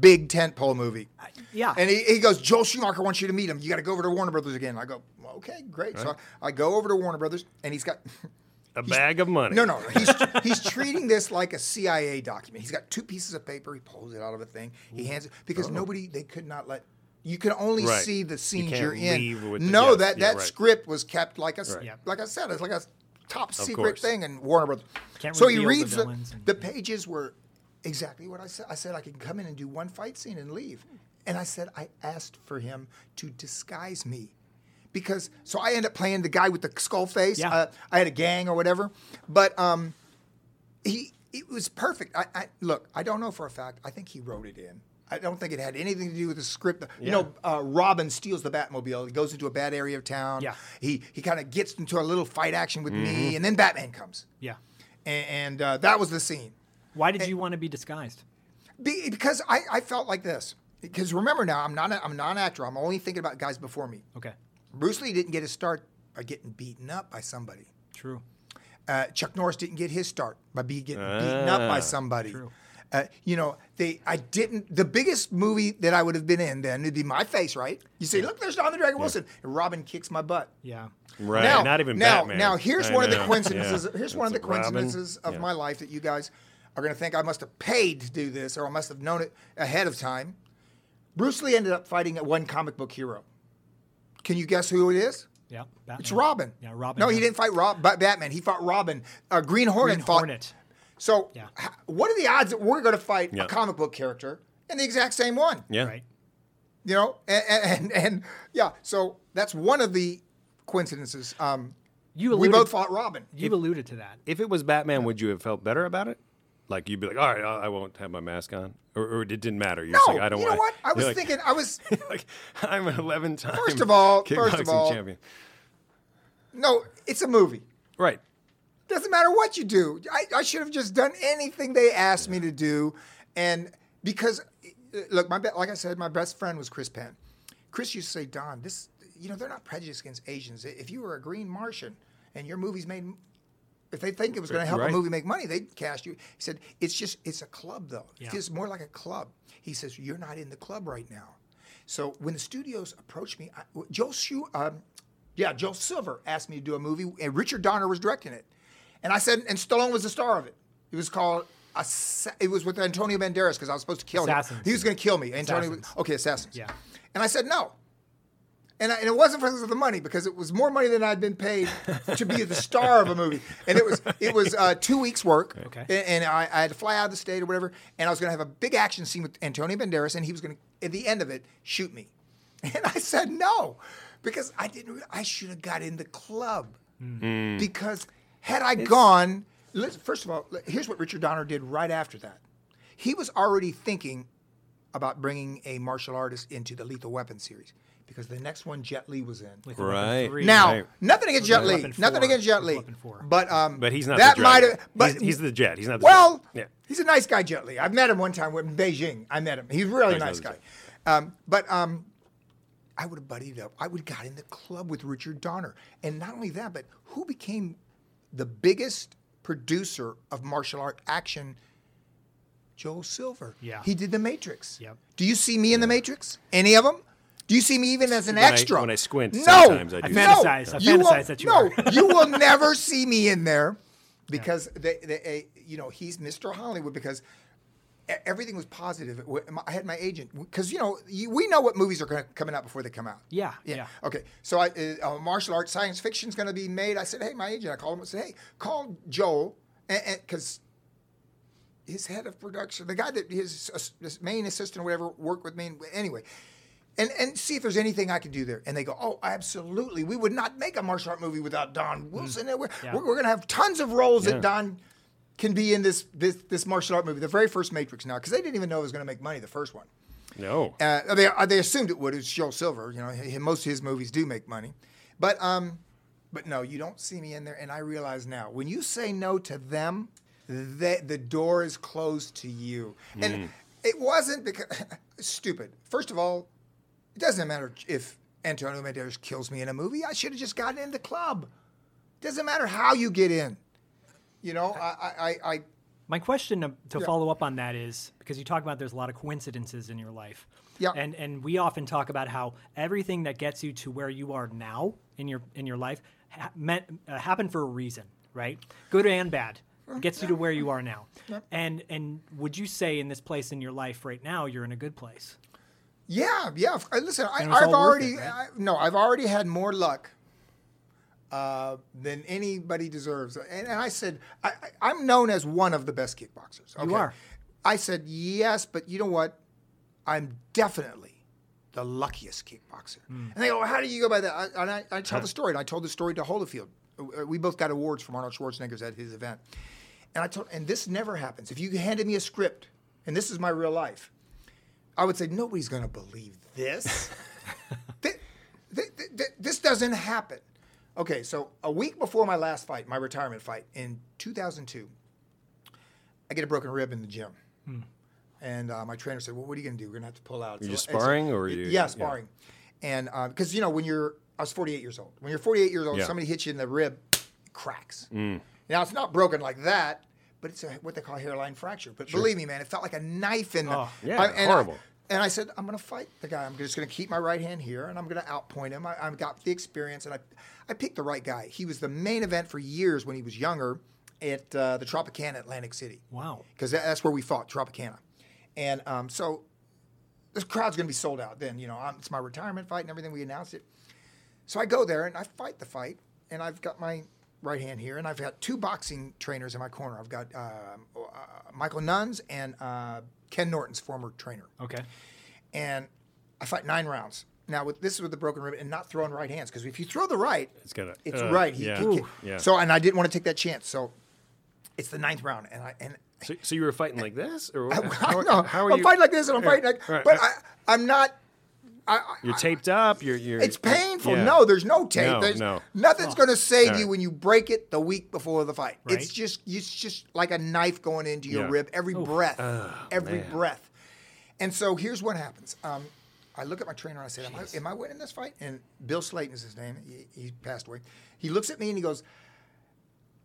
big tentpole movie. Uh, yeah. And he, he goes, Joel Schumacher wants you to meet him. You got to go over to Warner Brothers again. I go, okay, great. So I go over to Warner Brothers, and he's got <laughs> A bag of money. no, no, he's <laughs> he's treating this like a CIA document. He's got two pieces of paper. He pulls it out of a thing. He hands it because oh. nobody they could not let. You can only. Right. see the scenes can't you're in. leave with the- no, yes, that yeah, that right. script was kept like a s- Right. Like I said, it's like a top secret course. thing in Warner Brothers. Can't so he reveal the reads the, and- the pages were exactly what I said. I said I could come in and do one fight scene and leave, and I said I asked for him to disguise me. Because so I end up playing the guy with the skull face. Yeah. Uh, I had a gang or whatever, but um, he it was perfect. I, I look, I don't know for a fact. I think he wrote it in. I don't think it had anything to do with the script. You know, uh, Robin steals the Batmobile. He goes into a bad area of town. Yeah. He he kind of gets into a little fight action with Mm-hmm. me, and then Batman comes, yeah. and, and uh, that was the scene. Why did you want to be disguised? Be, because I, I felt like this. Because remember now, I'm not a, I'm not an actor. I'm only thinking about guys before me. Okay. Bruce Lee didn't get his start by getting beaten up by somebody. True. Uh, Chuck Norris didn't get his start by be getting beaten up by somebody. Uh, you know, they I didn't. The biggest movie that I would have been in then it'd be my face, right? You say, look, there's Don the Dragon Wilson, and Robin kicks my butt. Yeah. Right. Now, Not even now, Batman. now here's I one of the coincidences. Yeah. Here's one of the It's like Robin. coincidences of Yeah. my life that you guys are going to think I must have paid to do this, or I must have known it ahead of time. Bruce Lee ended up fighting one comic book hero. Can you guess who it is? Yeah. Batman. It's Robin. Yeah, Robin. No, he didn't fight Rob, Batman. He fought Robin. Uh, Green Hornet Green fought. Hornet. So, Yeah. h- what are the odds that we're going to fight Yeah. a comic book character in the exact same one? Yeah. Right. You know, and, <laughs> and, and yeah, so that's one of the coincidences. Um, You we both fought Robin. You alluded to that. If it was Batman, would you have felt better about it? Like you'd be like, all right, I I won't have my mask on, or, or it didn't matter. You're No, just like, I don't you know want. what? I was like- thinking, I was <laughs> like, I'm an 11 time. First of all- first of all- champion. no, it's a movie. Right. Doesn't matter what you do. I, I should have just done anything they asked me to do, and because uh, look, my be- like I said, my best friend was Chris Penn. Chris used to say, Don, this you know they're not prejudiced against Asians. If you were a green Martian and your movie's made, if they think it was going to help Right. a movie make money, they'd cast you. He said, it's just it's a club though. Yeah. It's more like a club. He says you're not in the club right now. So when the studios approached me, I, Joe Shu, um, yeah, Joel Silver asked me to do a movie, and Richard Donner was directing it. And I said, and Stallone was the star of it. It was called, Assa- it was with Antonio Banderas because I was supposed to kill Assassins. him. He was going to kill me. Antonio, Assassins. okay, Assassins. Yeah. And I said no. And, I, and it wasn't because of the money, because it was more money than I'd been paid to be the star of a movie. And it was it was uh, two weeks work, Okay. and, and I, I had to fly out of the state or whatever. And I was going to have a big action scene with Antonio Banderas, and he was going to, at the end of it, shoot me. <laughs> And I said no, because I didn't. I should have got in the club, because had I gone, let's, first of all, here's what Richard Donner did right after that. He was already thinking about bringing a martial artist into the Lethal Weapon series because the next one Jet Li was in. Lethal Right. three. Now, Right. nothing against Jet Lethal Li, Weapon nothing against Jet Lethal Li, but um, But he's not that the might have. But he's, he's the jet. He's not the well, dragon. Yeah. he's a nice guy, Jet Li. I've met him one time in Beijing. I met him. He's a really He's nice guy. Um, but um, I would have buddied up. I would have got in the club with Richard Donner, and not only that, but who became the biggest producer of martial art action? Joel Silver. Yeah. He did The Matrix. Yep. Do you see me in The Matrix? Any of them? Do you see me even as an When I- extra? when I squint, no. sometimes I do. I I no. fantasize. I You will- fantasize that you no, are. you will never see me in there <laughs> because they, they, uh, you know, he's Mr. Hollywood because everything was positive. I had my agent because you know we know what movies are coming out before they come out. Yeah, yeah. Okay, so I, uh, uh, martial arts science fiction is going to be made. I said, hey, my agent. I called him and said, hey, call Joel because his head of production, the guy that his, his main assistant or whatever, worked with me. Anyway, and and see if there's anything I can do there. And they go, oh, absolutely. We would not make a martial art movie without Don Wilson. We're, Yeah. we're, we're going to have tons of roles Yeah. that Don can be in this this this martial art movie, the very first Matrix. Now, because they didn't even know it was going to make money, the first one. No. Uh, they uh, they assumed it would. It was Joel Silver. You know, he, most of his movies do make money, but um, but no, you don't see me in there. And I realize now, when you say no to them, the the door is closed to you. And it wasn't because <laughs> stupid. First of all, it doesn't matter if Antonio Banderas kills me in a movie. I should have just gotten in the club. Doesn't matter how you get in. You know, I I, I, I My question to, to Yeah. follow up on that is because you talk about there's a lot of coincidences in your life. Yeah. And and we often talk about how everything that gets you to where you are now in your in your life ha- meant uh, happened for a reason, right? Good and bad. Gets you to where you are now. And and would you say in this place in your life right now you're in a good place? Yeah, yeah. Listen, I, I've already it, right? I, no, I've already had more luck uh, than anybody deserves. And, and I said, I, I'm known as one of the best kickboxers. You are. I said yes, but you know what? I'm definitely the luckiest kickboxer. Hmm. And they go, well, how do you go by that? I, and I, I tell the story. And I told the story to Holyfield. Uh, We both got awards from Arnold Schwarzenegger's at his event. And I told, and this never happens. If you handed me a script, and this is my real life, I would say nobody's going to believe this. <laughs> Thi- thi- thi- thi- this doesn't happen. Okay, so a week before my last fight, my retirement fight in 2002, I get a broken rib in the gym. Hmm. And uh, my trainer said, "Well, what are you going to do? We're going to have to pull out." Were you So- sparring or y- you- Yeah, yeah. sparring. And uh, because you know when you're, I was 48 years old. When you're 48 years old, Yeah. somebody hits you in the rib, it cracks. Mm. Now it's not broken like that, but it's a, what they call hairline fracture. But believe me, man, it felt like a knife in the. Oh, yeah, and horrible. I, and I said, I'm going to fight the guy. I'm just going to keep my right hand here, and I'm going to outpoint him. I, I've got the experience, and I, I picked the right guy. He was the main event for years when he was younger at uh, the Tropicana, Atlantic City. Wow. Because that's where we fought, Tropicana. And um, so this crowd's going to be sold out then. You know, I'm, it's my retirement fight and everything. We announced it. So I go there and I fight the fight, and I've got my right hand here, and I've got two boxing trainers in my corner. I've got um, uh, Michael Nuns and uh, Ken Norton's former trainer Okay. and I fight nine rounds. Now, with this is with the broken rib and not throwing right hands because if you throw the right, It's gonna- it's uh, right. He- yeah. he- Ooh. Yeah. So, and I didn't want to take that chance. So, it's the ninth round, and I and So, so you were fighting like this, or I, <laughs> how, no, how are I'm you? fighting like this, and I'm Yeah, fighting like, right. but I, I'm not. I, I, You're taped up. You're. you're it's painful. yeah. No, there's no tape. No, there's, no. Nothing's going to save All you when you break it the week before the fight. Right? It's just it's just like a knife going into your Yeah. rib every breath, every man. breath. And so here's what happens. Um, I look at my trainer and I said, am I, am I winning this fight? And Bill Slayton is his name. He, he passed away. He looks at me and he goes,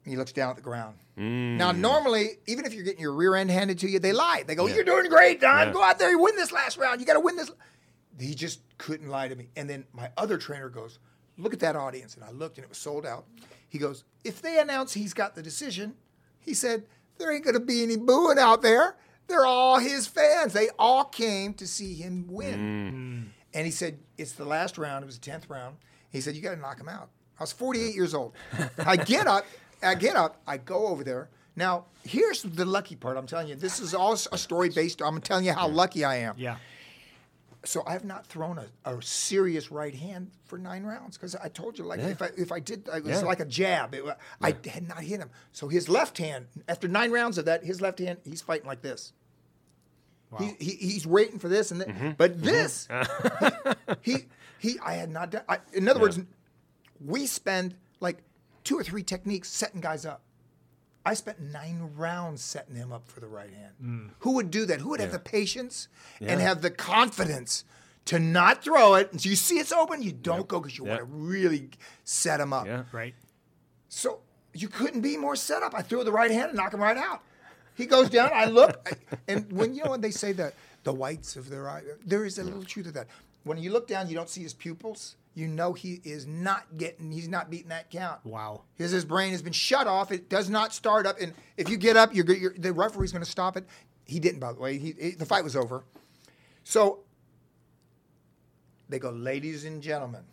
he looks down at the ground. Mm. Now, normally, even if you're getting your rear end handed to you, they lie. They go, "You're doing great, Don. Yeah. Go out there, you win this last round. You got to win this." He just couldn't lie to me. And then my other trainer goes, "Look at that audience." And I looked, and it was sold out. He goes, "If they announce he's got the decision," he said, "there ain't going to be any booing out there. They're all his fans. They all came to see him win." Mm. and he said it's the last round. It was the tenth round. He said you got to knock him out. I was 48 years old. <laughs> I get up. I get up. I go over there. Now here's the lucky part. I'm telling you, this is all a story based. I'm telling you how lucky I am. Yeah. So I have not thrown a, a serious right hand for nine rounds because I told you, like if I if I did, it was Yeah. like a jab. It, I had not hit him. So his left hand, after nine rounds of that, his left hand, he's fighting like this. He, he, he's waiting for this and that. Mm-hmm. But this, he he I had not done. I, in other words, we spend like two or three techniques setting guys up. I spent nine rounds setting him up for the right hand. Mm. Who would do that? Who would have the patience and have the confidence to not throw it? And so you see it's open, you don't go because you Yep. want to really set him up. Yeah. Right. So you couldn't be more set up. I threw the right hand and knock him right out. He goes down. I look, I- and when you know when they say that the whites of their eye, there is a little truth to that. When you look down, you don't see his pupils. You know he is not getting. He's not beating that count. Wow. His his brain has been shut off. It does not start up. And if you get up, you're, you're the referee's going to stop it. He didn't, by the way. He, he- the fight was over. So they go, ladies and gentlemen,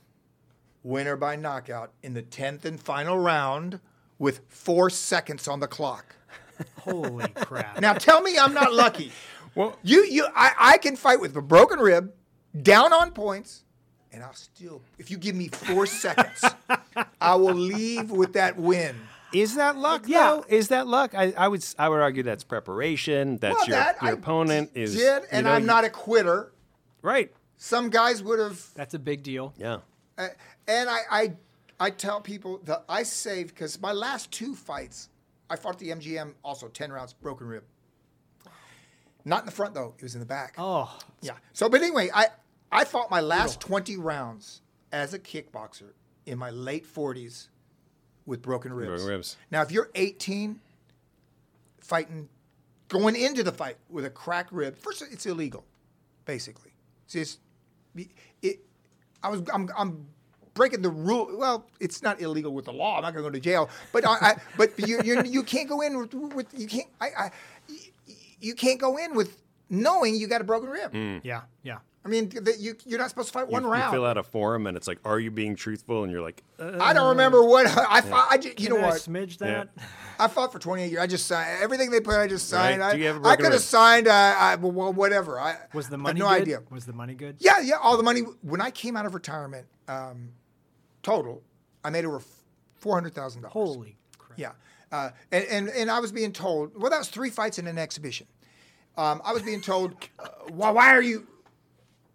winner by knockout in the tenth and final round with four seconds on the clock. <laughs> Holy crap. Now tell me I'm not lucky. <laughs> well, you you I, I can fight with a broken rib, down on points, and I'll still if you give me four seconds, I will leave with that win. Is that luck? Yeah. though? Is that luck? I, I would s- I would argue that's preparation. That's well, your that your I opponent d- is did, you and know, I'm you- not a quitter. right. Some guys would have, That's a big deal. Yeah. uh, and I I I tell people that I saved because my last two fights, I fought the MGM also ten rounds broken rib. Not in the front though; it was in the back. Oh, Yeah. So, but anyway, I I fought my last 20 rounds as a kickboxer in my late 40s with broken ribs. Broken ribs. Now, if you're 18, fighting, going into the fight with a cracked rib, first it's illegal, basically. See, it's, it, I was I'm, I'm breaking the rule. Well, it's not illegal with the law. I'm not going to go to jail. But I, I but <laughs> you you you can't go in with, with you can't I, I you can't go in with knowing you got a broken rib. Mm. yeah, yeah. I mean, that you you're not supposed to fight You, one you round. fill out a form and it's like, are you being truthful? And you're like, uh, I don't remember what I fought. I just, you Can know I what? smidge Yeah. that? I fought for 28 years. I just signed everything they put. I just signed. Right. Do you have a I, I broken could have signed. Uh, I, well, whatever. I Was the I money no good? idea. Was the money good? Yeah, yeah. All the money when I came out of retirement, um, total, I made over four hundred thousand dollars. Holy crap. Yeah, uh, and, and and I was being told, well, that was three fights in an exhibition. Um, I was being told, <laughs> uh, why, why are you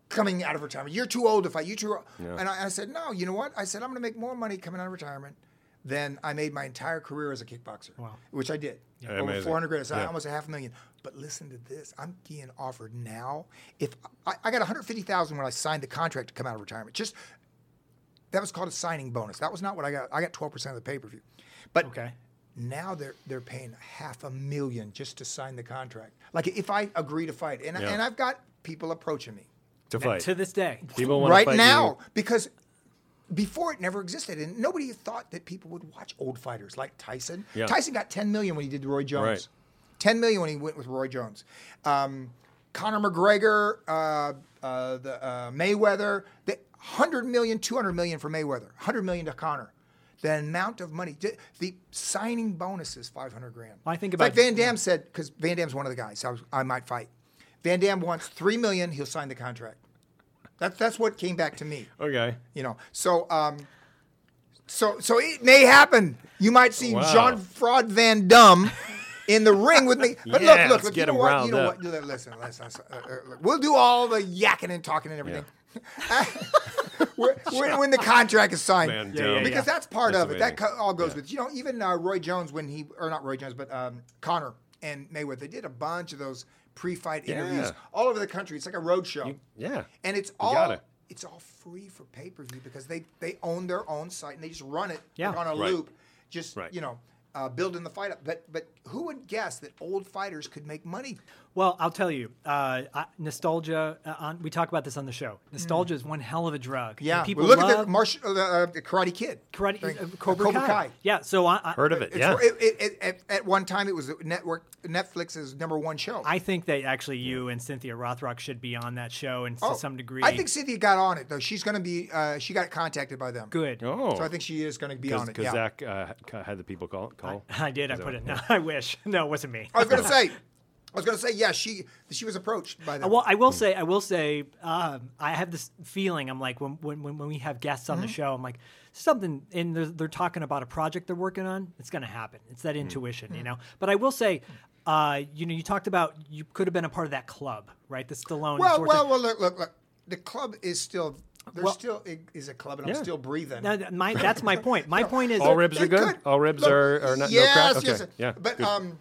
coming out of retirement? You're too old to fight. You too. And I, I said, no. You know what? I said I'm going to make more money coming out of retirement than I made my entire career as a kickboxer. Wow. Which I did. Over Amazing. 400 grand. So Yeah. almost a half a million. But listen to this. I'm being offered now. If I, I got 150,000 when I signed the contract to come out of retirement. Just that was called a signing bonus. That was not what I got. I got 12% of the pay per view. But Okay. now they're they're paying half a million just to sign the contract. Like if I agree to fight, and Yeah. and I've got people approaching me to fight. To this day. People want right to fight now You. because before it never existed, and nobody thought that people would watch old fighters like Tyson. Yeah. Tyson got 10 million when he did Roy Jones. Right. 10 million when he went with Roy Jones. Um, Conor McGregor, uh, uh, the uh, Mayweather, the 100 million, 200 million for Mayweather, 100 million to Conor. The amount of money, the- the signing bonus is 500 grand. Well, I think about like Van Damme said, because Van Damme's one of the guys I, was, I might fight. Van Damme wants three million, he'll sign the contract. That's that's what came back to me. Okay. You know, so um, so so it may happen. You might see Wow. Jean-Claude Van Damme in the ring with me. But Yeah, look, look, look. get You know what? You know up. what? Do that. Listen, listen. listen. Uh, uh, we'll do all the yakking and talking and everything. <laughs> when, when- when the contract is signed, Van Yeah, yeah, because that's part That's of it. That all goes with you know even uh, Roy Jones when he or not Roy Jones but um, Conor and Mayweather they did a bunch of those pre-fight interviews Yeah. all over the country. It's like a road show. Yeah. And it's all gotta. it's all free for pay per view because they they own their own site and they just run it Yeah. on a Right. loop. Just Right. you know, uh, building the fight up. But but who would guess that old fighters could make money? Well, I'll tell you, uh, I- nostalgia. Uh, on, we talk about this on the show. Nostalgia is one hell of a drug. And Yeah, people well, look love at the, martial, uh, uh, the Karate Kid. karate, thing. uh, Uh, Cobra, Kai. Yeah, so I, I, Heard of it? It's- Yeah. it- it- it- at, at one time, it was network Netflix's number one show. I think that actually you and Cynthia Rothrock should be on that show, and Oh, to some degree, I think Cynthia got on it though. She's going to be. Uh, she got contacted by them. good. Oh, So I think she is going to be on it. because Yeah. Zak uh, had the people call. call. I did. I put it. No, <laughs> I wish. <laughs> No, it wasn't me. I was going <laughs> to say. I was going to say, yeah, she she was approached by them. Well, I will say, I will say, um, I have this feeling. I'm like, when when, when we have guests Mm-hmm. on the show, I'm like, something, and they're, they're talking about a project they're working on. It's going to happen. It's that intuition, Mm-hmm. you know. But I will say, uh, you know, you talked about you could have been a part of that club, right? The Stallone. well, well, well, look, look, look. The club is still. There Well- still i- is a club, and I'm still breathing. No, my, that's my point. My <laughs> point is, All ribs are It good. could- All ribs look, are, are not yes, no crack. Okay. yes. Yeah. But good. um,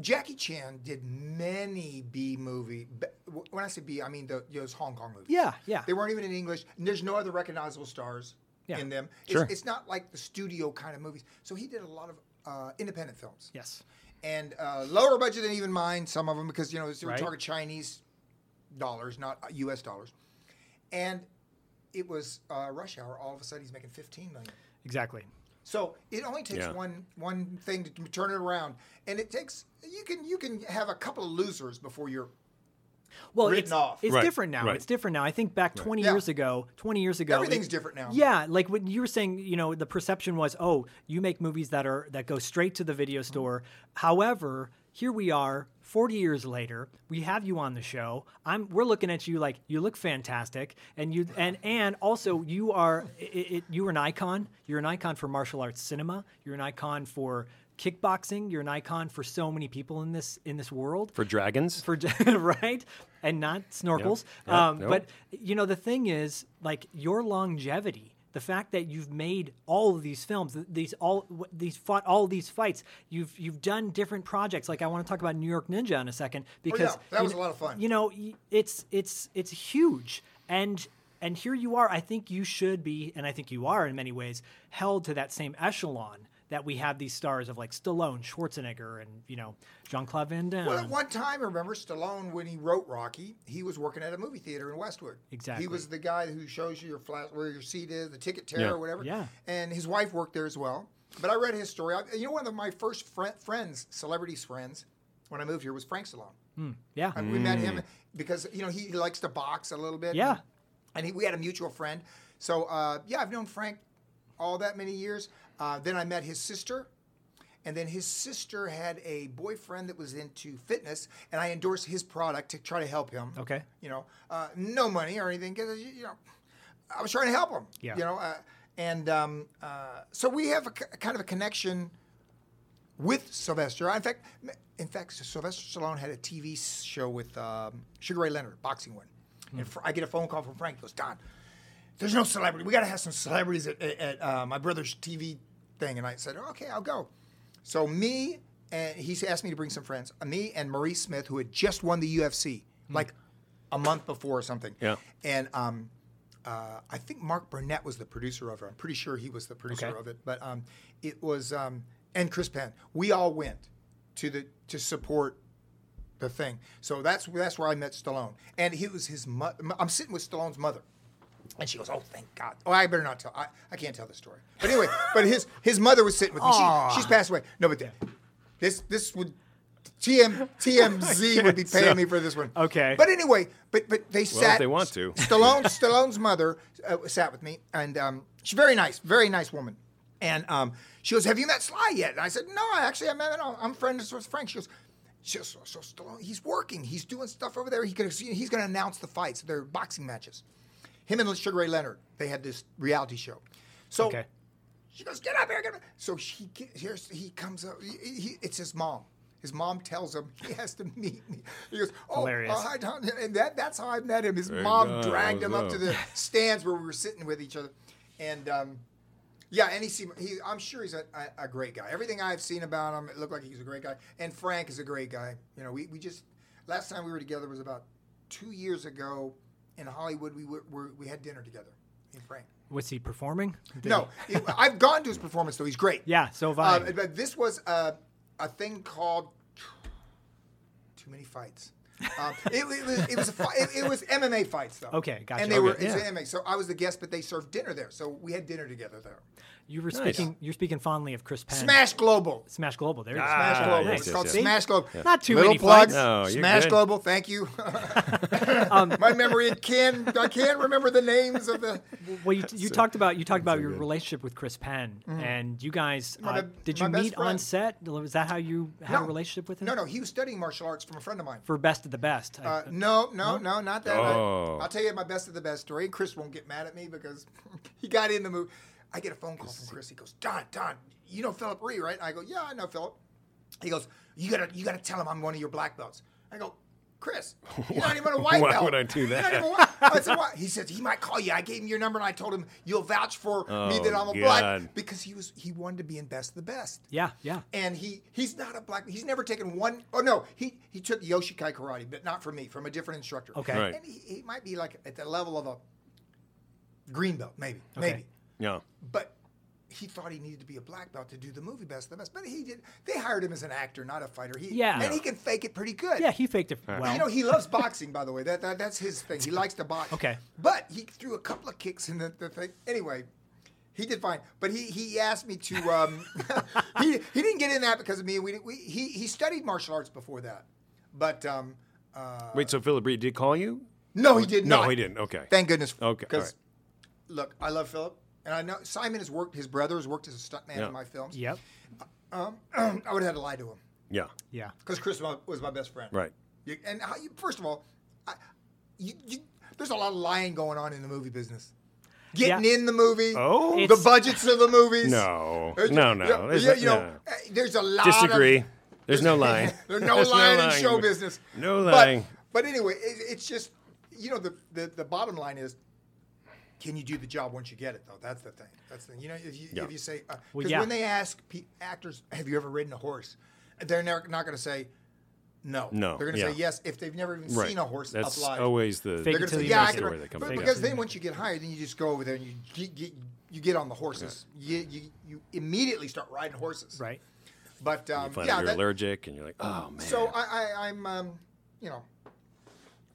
Jackie Chan did many B movie. b- When I say B, I mean the those Hong Kong movies. Yeah, yeah. They weren't even in English. And there's no other recognizable stars Yeah. in them. It's, Sure. it's not like the studio kind of movies. So he did a lot of uh, independent films. yes, and uh, lower budget than even mine. Some of them because you know we're Right. talking Chinese dollars, not U.S. dollars. And it was uh, rush hour. All of a sudden, he's making 15 million. exactly. So it only takes Yeah. one one thing to turn it around, and it takes you can you can have a couple of losers before you're well, written it's, off. it's Right, different now. right. It's different now. I think back 20 Yeah. years ago, 20 years ago, Everything's it- different now. Yeah, like when you were saying, you know, the perception was, oh, you make movies that are that go straight to the video Mm-hmm. store. However, here we are, 40 years later. We have you on the show. I'm we're looking at you like you look fantastic, and you and and also you are it, it, you are an icon. You're an icon for martial arts cinema. You're an icon for kickboxing. You're an icon for so many people in this in this world For dragons. for <laughs> right and not snorkels Yeah, um, no. but you know the thing is like your longevity the fact that you've made all of these films these all these fought all these fights you've you've done different projects. Like i want to talk about new york ninja in a second oh, because Oh, that you was a lot of fun. you know it's it's it's huge. And and here you are. I think you should be and i think you are in many ways held to that same echelon that we have these stars of like Stallone, Schwarzenegger, and you know Jean-Claude Van Damme. Well, at one time, remember Stallone when he wrote Rocky, he was working at a movie theater in Westwood. Exactly. He was the guy who shows you your flat where your seat is, the ticket tear Yeah. or whatever. Yeah. And his wife worked there as well. But I read his story. I, you know, one of my first fri friends, celebrities friends, when I moved here was Frank Stallone. yeah, And we met him because you know he likes to box a little bit. Yeah. And he, we had a mutual friend. So uh, yeah, I've known Frank all that many years. Uh, then I met his sister. And then his sister had a boyfriend that was into fitness, and I endorsed his product to try to help him. Okay. You know, uh, no money or anything, because you know, I was trying to help him. Yeah. You know, uh, and um, uh, so we have a, k- kind of a connection with Sylvester. In fact, in fact, Sylvester Stallone had a TV show with um, Sugar Ray Leonard, boxing one. And I get a phone call from Frank. He goes, Don, there's no celebrity. We got to have some celebrities at, at, at, uh, my brother's TV thing. And I said, okay, I'll go. So me and he asked me to bring some friends. Me and Maurice Smith, who had just won the UFC like a month before or something. Yeah. And um, uh, I think Mark Burnett was the producer of it. I'm pretty sure he was the producer Okay. of it. But um, it was um, and Chris Penn. We all went to the to support the thing. So that's that's where I met Stallone, and he was his. Mo- I'm sitting with Stallone's mother, and she goes, "Oh, thank God." Oh, I better not tell. I, I can't tell the story. But anyway, <laughs> but his his mother was sitting with me. She, she's passed away. No, but this this would. TM, TMZ <laughs> would be paying me for this one. Okay. But anyway, but but they sat. they want to. <laughs> Stallone, Stallone's mother uh, sat with me, and um, she's very nice, very nice woman. And um, she goes, "Have you met Sly yet?" And I said, "No, actually, I met him. I'm friends with Frank." She goes, she goes, so, so Stallone, he's working. He's doing stuff over there. He could, he's going to announce the fights. They're boxing matches. Him and Sugar Ray Leonard, they had this reality show. So Okay. she goes, "Get up here, get up." So she here's he comes up. He, he, it's his mom. His mom tells him he has to meet me. He goes, "Oh, Hilarious. uh, hi, Don." And that, that's how I met him. His Hey, mom Don, dragged him what's up to the stands where we were sitting with each other, and um, yeah, and he seemed he. I'm sure he's a, a, a great guy. Everything I've seen about him, it looked like he's a great guy. And Frank is a great guy. You know, we, we just last time we were together was about two years ago in Hollywood. We were, were we had dinner together. And Frank. Was he performing? Did No, he- I've gone to his performance though. He's great. <laughs> Yeah, so have I. Uh, but this was uh, a thing called too many fights. Um, it, it was it was a fi- it, it was MMA fights though. Okay, gotcha. And they were Okay, it's yeah. MMA. So I was the guest, but they served dinner there. So we had dinner together there. you were Nice. speaking. You're speaking fondly of Chris Penn. Smash Global. Smash Global. There. you go. Smash Ah, Global. yes, it's yes, called yes. Smash Global. Not too Little many plug. No, Smash good. Global. Thank you. <laughs> My memory can I can't remember the names of the. Well, you, <laughs> you talked about you talked about your relationship with Chris Penn, and you guys Mm-hmm. My uh, did you best meet on set? Was that how you had a relationship with him? No, no, he was studying martial arts from a friend of mine. For best of the best. Uh, no, no, no, not that. I- Oh. I'll tell you my best of the best story. Chris won't get mad at me because <laughs> he got in the movie. I get a phone call from Chris. He goes, Don, Don, you know Phillip Rhee, right? I go, Yeah, I know Phillip. He goes, You gotta, you gotta tell him I'm one of your black belts. I go, Chris, <laughs> you're not even a white Why belt. would I do You're not that? I said, What? <laughs> He says he might call you. I gave him your number and I told him you'll vouch for me Oh, that I'm a black because he was he wanted to be in best of the best yeah, yeah. and he he's not a black. He's never taken one. Oh no, he he took Yoshukai karate, but not from me, from a different instructor. Okay. Right. and he, he might be like at the level of a green belt, maybe, Okay. maybe. Yeah. But he thought he needed to be a black belt to do the movie Best of the Best. But he did. They hired him as an actor, not a fighter. He, Yeah. and he can fake it pretty good. Yeah, he faked it well. You know, he loves boxing, by the way. That, that that's his thing. He <laughs> likes to box. Okay. But he threw a couple of kicks in the, the thing. Anyway, he did fine. But he he asked me to. Um, <laughs> he he didn't get in that because of me. We, we he he studied martial arts before that. But um, uh, Wait, so Phillip Rhee did call you? no, he did No, not. No, he didn't. Okay. Thank goodness. Okay, all Because look, I love Phillip, and I know Simon has worked. His brother has worked as a stuntman Yeah. in my films. Yep. Um, <clears throat> I would have had to lie to him Yeah. Yeah. because Chris wa- was my best friend. Right. You, and how you, first of all, I, you, you, there's a lot of lying going on in the movie business. Getting Yeah. in the movie, Oh? the It's- budgets of the movies. No. Uh, No, no. yeah, There's yeah, no- you know, no. uh, there's a lot. Disagree. Of, There's no <laughs> lying. there's no <laughs> There's no lying in lying. show business. No But- lying. But, anyway, it, it's just you know the, the the bottom line is. Can you do the job once you get it, though? That's the thing. That's the thing. You know, if you, Yeah. if you say, because Well, yeah. when they ask pe- actors, "Have you ever ridden a horse?" They're never, not going to say no. No, They're going to yeah. say yes if they've never even Right. seen a horse That's up live. always the Fake They're going to till say, you "Yeah, make I can." story that comes But back. because then once you get hired, then you just go over there and you get, get you get on the horses. You, you you immediately start riding horses. Right. But um, You find yeah, out you're that- allergic, and you're like, oh man. so I, I I'm um, you know,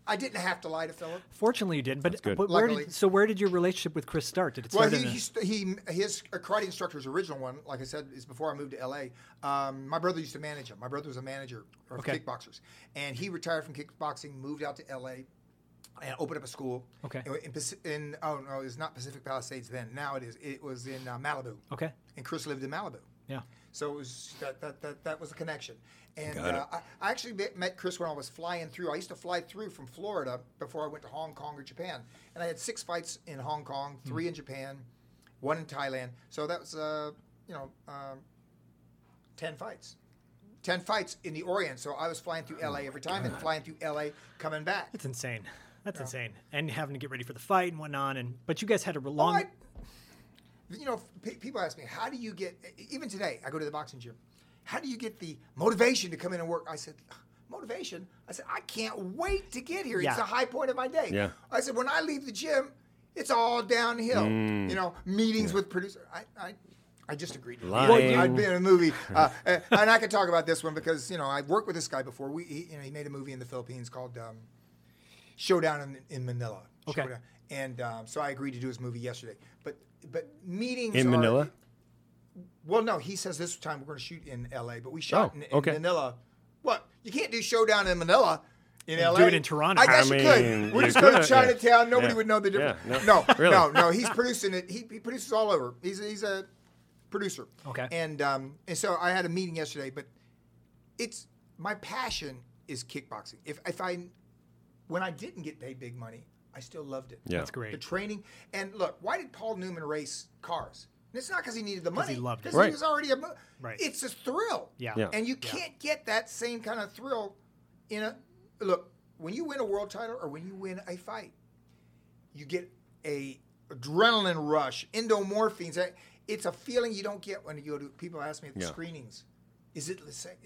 I didn't have to lie to Phillip. Fortunately, you did. But, good. but where did so where did your relationship with Chris start? Did it Well, start he, in a- he, st- he his karate instructor's original one, like I said, is before I moved to LA. Um, my brother used to manage him. My brother was a manager of Okay. kickboxers, and he retired from kickboxing, moved out to LA, and opened up a school. Okay. In, in, in oh no, it was not Pacific Palisades then. Now it is. It was in uh, Malibu. Okay. And Chris lived in Malibu. Yeah. So it was that that that, that was a connection. And uh, I, I actually met, met Chris when I was flying through. I used to fly through from Florida before I went to Hong Kong or Japan, and I had six fights in Hong Kong, Hmm. three in Japan, one in Thailand. So that was uh, you know um, ten fights. 10 fights in the Orient, so I was flying through LA every time and flying through LA coming back. That's insane. That's insane. And having to get ready for the fight and whatnot. And but you guys had a Oh, long. I- you know, pe- people ask me, how do you get, even today, I go to the boxing gym, how do you get the motivation to come in and work? I said, motivation? I said, I can't wait to get here. It's Yeah. the high point of my day. Yeah. I said, when I leave the gym, it's all downhill. Mm. You know, meetings with producers. I, I, I just agreed. Lying. I'd been in a movie, uh, and I can talk about this one because you know I've worked with this guy before. We, he, you know, he made a movie in the Philippines called um, Showdown in, in Manila. Okay. Showdown. And um, so I agreed to do his movie yesterday. But but meetings in are- Manila. Well, no, he says this time we're going to shoot in L.A., but we shot Oh, in, in okay. Manila. What? You can't do Showdown in Manila. In LA. do it in Toronto. I guess I you mean, could. We're you just going to could, yeah. Chinatown. Nobody Yeah. would know the difference. Yeah, no, no. <laughs> Really? no, no. He's producing it. He, he produces all over. He's a, he's a producer. Okay. And um, and so I had a meeting yesterday, but it's my passion is kickboxing. If if I when I didn't get paid big money, I still loved it. Yeah. That's great. The training and look, why did Paul Newman race cars? And it's not because he needed the money. he loved it. Because Right. he was already a. mo- Right. It's a thrill. Yeah. Yeah. And you can't get that same kind of thrill in a look when you win a world title or when you win a fight. You get a adrenaline rush, endomorphines. It's a feeling you don't get when you go to. People ask me at the Yeah. screenings, is it the same-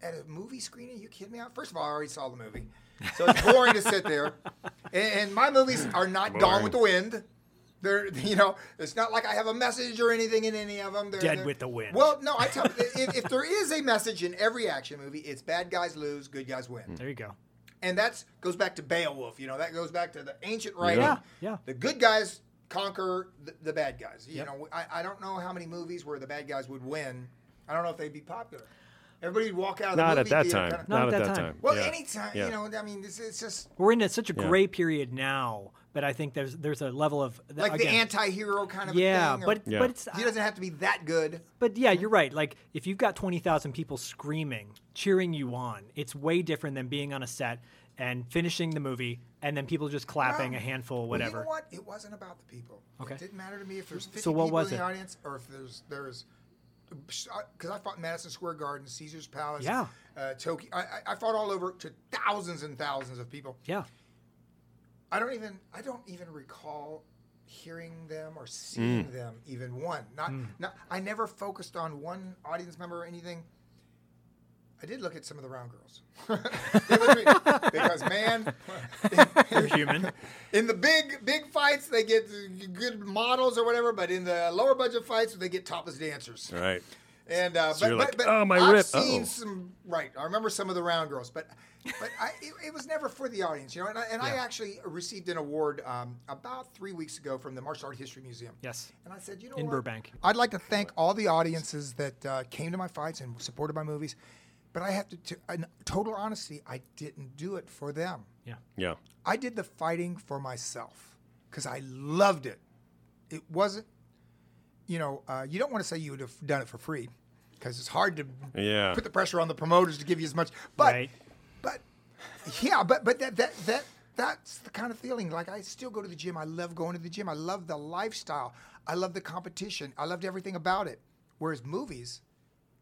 at a movie screening? you kidding me out? First of all, I already saw the movie, so it's boring to sit there. And, and my movies are not Gone with the Wind. They're, <laughs> you know, it's not like I have a message or anything in any of them. They're, Dead they're- with the wind. Well, no, I <laughs> tell you, if, if there is a message in every action movie, it's bad guys lose, good guys win. There you go. And that goes back to Beowulf. You know, that goes back to the ancient writing. Yeah, yeah. The good guys conquer the, the bad guys. You Yep. know, I, I don't know how many movies where the bad guys would win. I don't know if they'd be popular. Everybody would walk out of the Not movie at that theater time. kinda- Not, at that time. Well, Yeah. anytime, Yeah. you know, I mean, it's, it's just We're in a, such a Yeah. gray period now, but I think there's there's a level of like the anti-hero kind of yeah, thing. or- but Yeah. but it's he doesn't have to be that good. But yeah, you're right. Like if you've got twenty thousand people screaming, cheering you on, it's way different than being on a set and finishing the movie and then people just clapping No. a handful, Well, whatever. you know what? It wasn't about the people. Okay. It didn't matter to me if there's 50 So what people was in the it? audience or if there's there's because I fought Madison Square Garden, Caesar's Palace, Yeah. uh, Tokyo. I, I- fought all over to thousands and thousands of people. Yeah, I don't even I don't even recall hearing them or seeing Mm. them even one. Not, not I never focused on one audience member or anything. I did look at some of the round girls. <laughs> It was because man, <laughs> you're human. in the big big fights they get good models or whatever, but in the lower budget fights they get topless dancers. Right. And uh, So but, you're but, like, but "Oh, my I've rip." seen Uh-oh. some right. I remember some of the round girls, but but I, it, it was never for the audience, you know. And I, and I actually received an award um, about three weeks ago from the Martial Art History Museum. Yes. And I said, you know In what? Burbank. I'd like to thank all the audiences that uh, came to my fights and supported my movies, but I have to, to in total honesty, I didn't do it for them. Yeah. Yeah. I did the fighting for myself because I loved it. It wasn't, you know, uh, you don't want to say you would have done it for free because it's hard to Yeah. put the pressure on the promoters to give you as much. But, Right. but yeah, but but that that that that's the kind of feeling. Like I still go to the gym. I love going to the gym. I love the lifestyle. I love the competition. I loved everything about it. Whereas movies,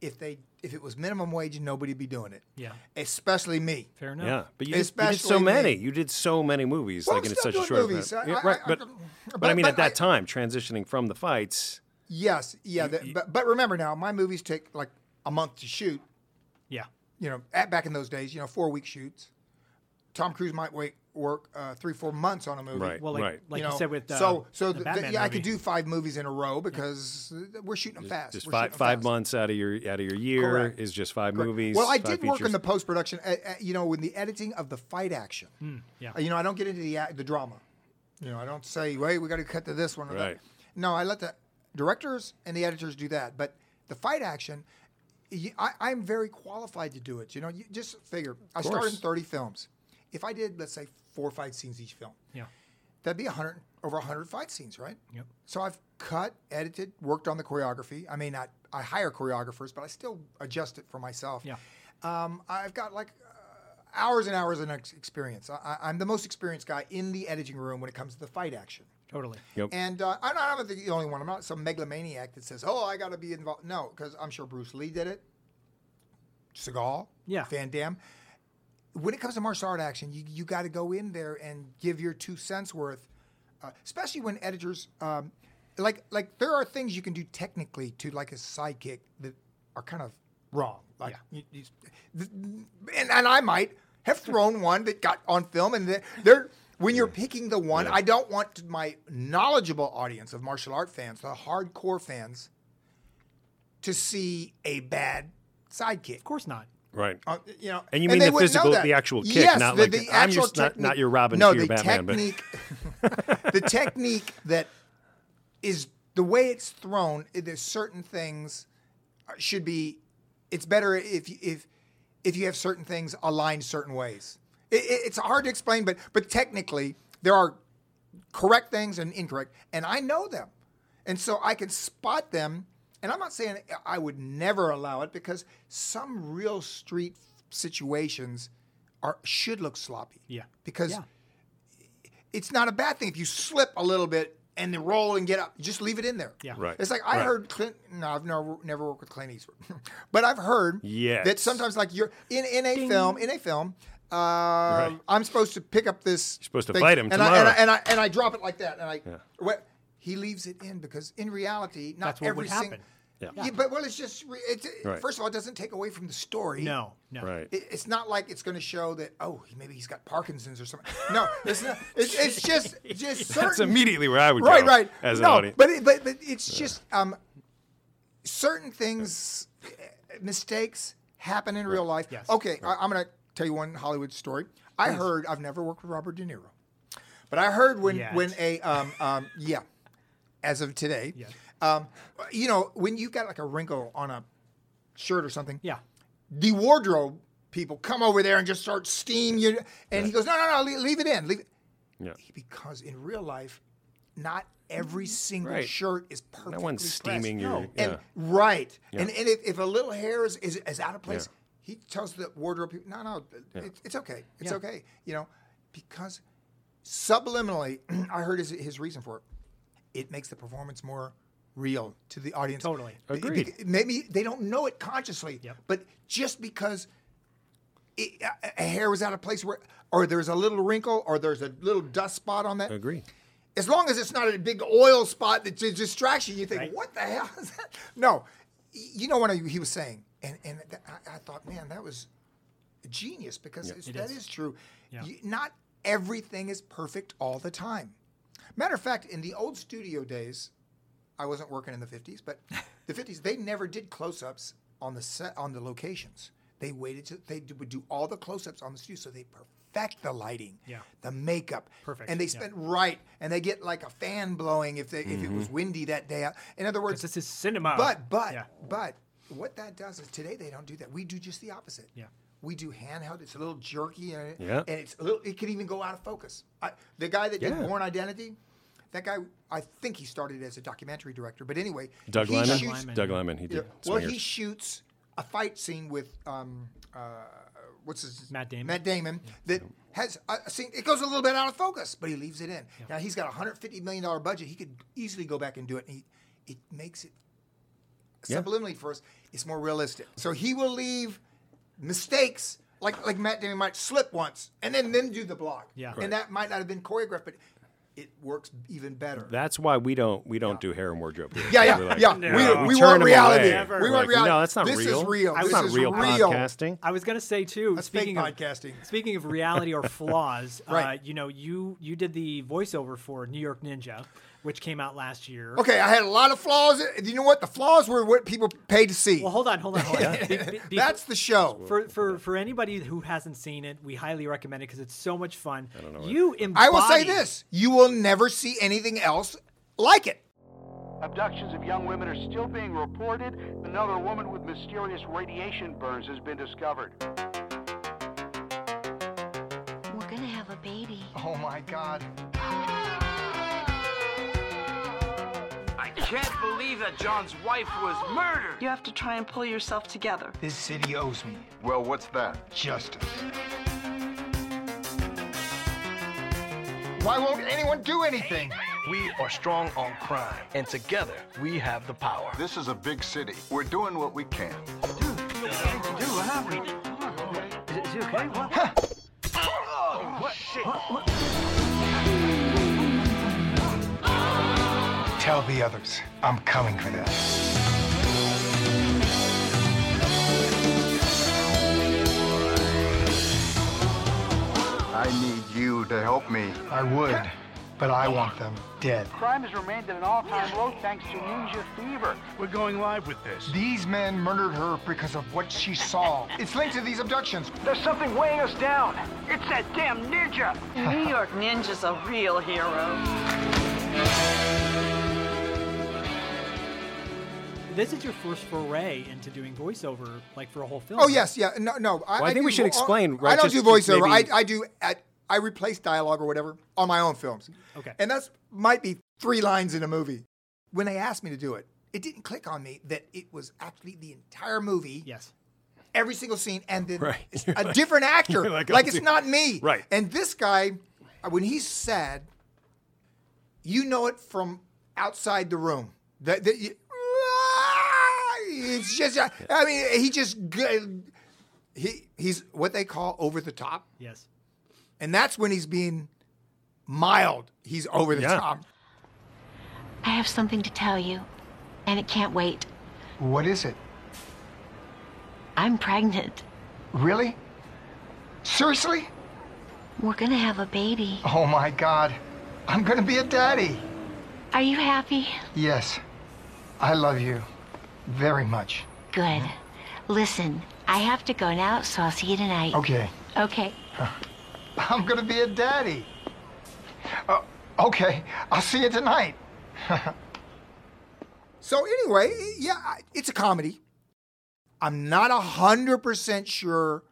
if they if it was minimum wage, nobody'd be doing it. Yeah. especially me. Fair enough. Yeah, but you did, you did so many. me. You did so many movies, Well, like I'm in still such a short movies. amount. I- Yeah, I- right, I- but, but, but- I mean, but at that I- time, transitioning from the fights, Yes, yeah, the, but but remember now, my movies take like a month to shoot. Yeah. You know, at, back in those days, you know, four week shoots. Tom Cruise might wait work uh, three four months on a movie. Right. Well, like, Right. like you, know, said with uh, so so the the, the- Batman yeah, I could do five movies in a row because uh, we're shooting them fast. just We're five five fast. months out of your out of your year Correct. is just five Correct. movies. Well, I five did work in the post production. Uh, uh, you know, in the editing of the fight action. yeah. Uh, You know, I don't get into the act- the drama. You know, I don't say, "Wait, we got to cut to this one." Or Right. that. No, I let the directors and the editors do that. But the fight action, I, am very qualified to do it. You know, you just figure I started in 30 films. If I did, let's say, four fight scenes each film, Yeah. that'd be a 100 over 100 fight scenes, right? Yep. So I've cut, edited, worked on the choreography. I may not, I hire choreographers, but I still adjust it for myself. Yeah. Um, I've got like uh, hours and hours of experience. I, I- I'm the most experienced guy in the editing room when it comes to the fight action. Totally. Yep. And uh, I'm not I'm not the only one. I'm not some megalomaniac that says, "Oh, I got to be involved." No, because I'm sure Bruce Lee did it. Seagal, Yeah. Van Damme. When it comes to martial art action, you you got to go in there and give your two cents worth, uh, especially when editors. Um, like like there are things you can do technically to like a sidekick that are kind of wrong. Like you, you, th- and and I might have thrown one that got on film, and they're, they're when you're picking the one, I don't want my knowledgeable audience of martial art fans, the hardcore fans, to see a bad sidekick. Of course not. Right. Uh, you know, And you mean they the physical- the actual kick, yes, not the, like the I'm your- actual not- not technique- your Robin no, to your the Batman, but- technique, <laughs> the technique that is the way it's thrown. There's certain things uh, should be. It's better if you- if if you have certain things aligned certain ways. It, it- it's hard to explain, but but technically there are correct things and incorrect, and I know them, and so I can spot them. And I'm not saying I would never allow it because some real street situations are should look sloppy. Yeah. Because Yeah. it's not a bad thing if you slip a little bit and then roll and get up. Just leave it in there. Yeah. Right. It's like I Right. heard Clint. No, I've never never worked with Clint Eastwood, <laughs> but I've heard Yes. that sometimes like you're in in a film in a film. Uh, I'm supposed to pick up this. You're supposed to fight him and I, and, I, and I and I drop it like that, and I. What, he leaves it in because in reality, not That's what every would sing- Yeah. Yeah, but well, it's just re- it's, Right. first of all, it doesn't take away from the story. No, no. Right. It, it's not like it's going to show that oh maybe he's got Parkinson's or something. No, it's not. It's, it's <laughs> just just certain. That's immediately where I would right, go right. as an audience. but it, but but it's just um, certain things, uh, mistakes happen in real life. Yes. Okay, I, I'm going to tell you one Hollywood story. I heard I've never worked with Robert De Niro, but I heard when Yet. when a um, um yeah, as of today, Yes. um, you know when you've got like a wrinkle on a shirt or something, Yeah. the wardrobe people come over there and just start steam you. And he goes, no, no, no, leave, leave it in. Leave it. Yeah. Because in real life, not every single Right. shirt is perfect. No one's steaming your. And Yeah. right, Yeah. and, and if, if a little hair is, is, is out of place, he tells the wardrobe people, no, no, it's, it's okay, it's Yeah. okay, you know, because subliminally, <clears throat> I heard his, his reason for it. It makes the performance more real to the audience. Totally. Agreed. Maybe they don't know it consciously, Yep. but just because it, a, a hair was out of place, where, or there's a little wrinkle, or there's a little dust spot on that, Agree. as long as it's not a big oil spot that's a distraction, you think, Right. what the hell is that? No, you know what I, he was saying, and and th- I, I thought, man, that was genius because it's, It that is. is true. Yeah. You- not everything is perfect all the time. Matter of fact, in the old studio days, I wasn't working in the fifties, but <laughs> the fifties they never did close-ups on the set on the locations. They waited to they do- would do all the close-ups on the studio, so they perfect the lighting, Yeah. the makeup, Perfect, and they yeah. spent right, and they get like a fan blowing if they if it was mm-hmm. windy that day. Uh, in other words, This is cinema. but but Yeah. but what that does is today they don't do that. We do just the opposite. Yeah. We do handheld. It's a little jerky, and, Yeah. and it's a little. It can even go out of focus. I, the guy that did Yeah. Bourne Identity, that guy, I think he started as a documentary director. But anyway, Doug he Liman. shoots- Liman, Doug yeah. Liman. He did. yeah, well, he shoots a fight scene with um, uh, what's his Matt Damon. Matt Damon that has a a scene. It goes a little bit out of focus, but he leaves it in. Now he's got a hundred fifty million dollar budget. He could easily go back and do it. And he, it makes it Yeah. subliminally for us. It's more realistic. So he will leave mistakes. Like, like Matt Damon might slip once and then then do the block. Yeah. And that might not have been choreographed, but it works even better. That's why we don't we don't do hair and wardrobe. Here. Yeah, yeah, We're like, yeah. no, We- we turn want reality. We We're want like, reality. No, that's not This is real. real. That's This not is real real. podcasting. I was gonna say too. That's speaking fake of podcasting. speaking of reality or <laughs> flaws, uh, Right. you know, you you did the voiceover for New York Ninja, which came out last year. Okay, I had a lot of flaws. You know what? The flaws were what people paid to see. Well, hold on, hold on, hold on. <laughs> Be- be- be- That's the show. for for for anybody who hasn't seen it, we highly recommend it because it's so much fun. I don't know You embody. I will say this: you will never see anything else like it. Abductions of young women are still being reported. Another woman with mysterious radiation burns has been discovered. We're gonna have a baby. Oh my God! Can't believe that John's wife was murdered. You have to try and pull yourself together. This city owes me Well, what's that? justice. Why won't anyone do anything? We are strong on crime, and together we have the power. This is a big city. We're doing what we can. Tell the others I'm coming for them. I need you to help me. I would, but I want them dead. Crime has remained at an all-time low thanks to ninja fever. We're going live with this. These men murdered her because of what she saw. It's linked to these abductions. There's something weighing us down. It's that damn ninja. New York Ninja's a real hero. This is your first foray into doing voiceover, like for a whole film. Oh yes, yeah, no, no. I, Well, I think we do should vo- explain, I don't just do voiceover. maybe- I, I do. I, I replace dialogue or whatever on my own films. Okay. And that's might be three lines in a movie. When they asked me to do it, it didn't click on me that it was actually the entire movie. Yes. Every single scene, and then Right. <laughs> a like- different actor. <laughs> like like, it's "Oh, not me. Right. And this guy, uh, when he's sad, you know it from outside the room. That, that you, it's just. I mean, he just. g- He he's what they call over the top, Yes. and that's when he's being mild. He's over the Yeah. top. I have something to tell you, and it can't wait. What is it? I'm pregnant. Really? Seriously? We're gonna have a baby. Oh my God. I'm gonna be a daddy. Are you happy? Yes. I love you very much. Good. Listen, I have to go now, so I'll see you tonight. Okay. Okay. <laughs> I'm gonna be a daddy. Uh, okay, I'll see you tonight. <laughs> so anyway, yeah, it's a comedy. I'm not hundred percent sure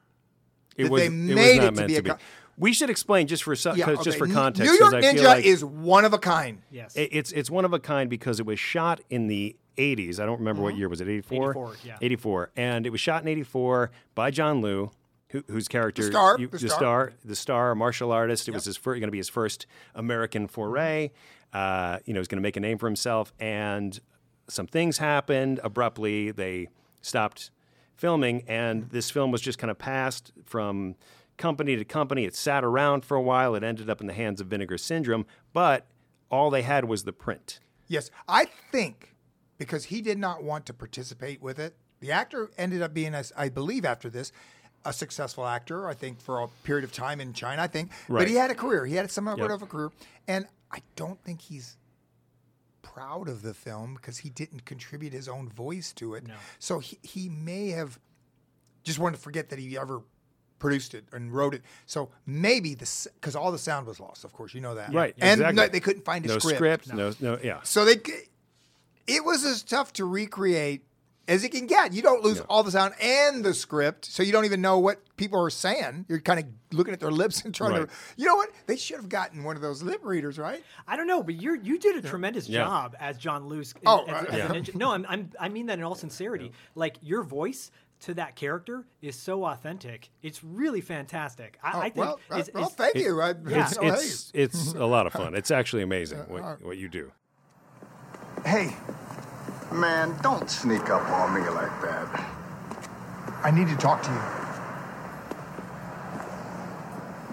It that was, they it was made not it to meant be to a be. co- We should explain just for so- Yeah, 'cause- just for context. New 'cause York Ninja like is one of a kind. Yes. it- it's it's one of a kind because it was shot in the 80s. I don't remember what year was it. 84. 84, yeah. 84, and it was shot in 84 by John Liu. Who, whose character The star, you- the the star. star the star martial artist it was his first going to be his first American foray uh, you know he's going to make a name for himself and some things happened abruptly they stopped filming and this film was just kind of passed from company to company it sat around for a while it ended up in the hands of Vinegar Syndrome but all they had was the print Yes, I think because he did not want to participate with it. The actor ended up being, I believe, after this, a successful actor. I think for a period of time in China. I think, but he had a career. He had somewhat Yep. of a career, and I don't think he's proud of the film because he didn't contribute his own voice to it. So he, he may have just wanted to forget that he ever produced it and wrote it. So maybe the because all the sound was lost. Of course, you know that, right And exactly. no- they couldn't find a no script. no no yeah So they, it was as tough to recreate as it can get. You don't lose all the sound and the script, so you don't even know what people are saying. You're kind of looking at their lips <laughs> and trying Right. to. You know what? They should have gotten one of those lip readers, right? I don't know, but you you did a tremendous Yeah. job as John Luce. Oh, as, uh, as yeah. a ninja. No, I'm, I'm I mean that in all sincerity. Like your voice to that character is so authentic. It's really fantastic. I, Oh, I think. well, it's, well, it's- thank you. I, Yeah. it's <laughs> it's, it's a lot of fun it's actually <laughs> amazing what, what you do Hey, man, don't sneak up on me like that. I need to talk to you.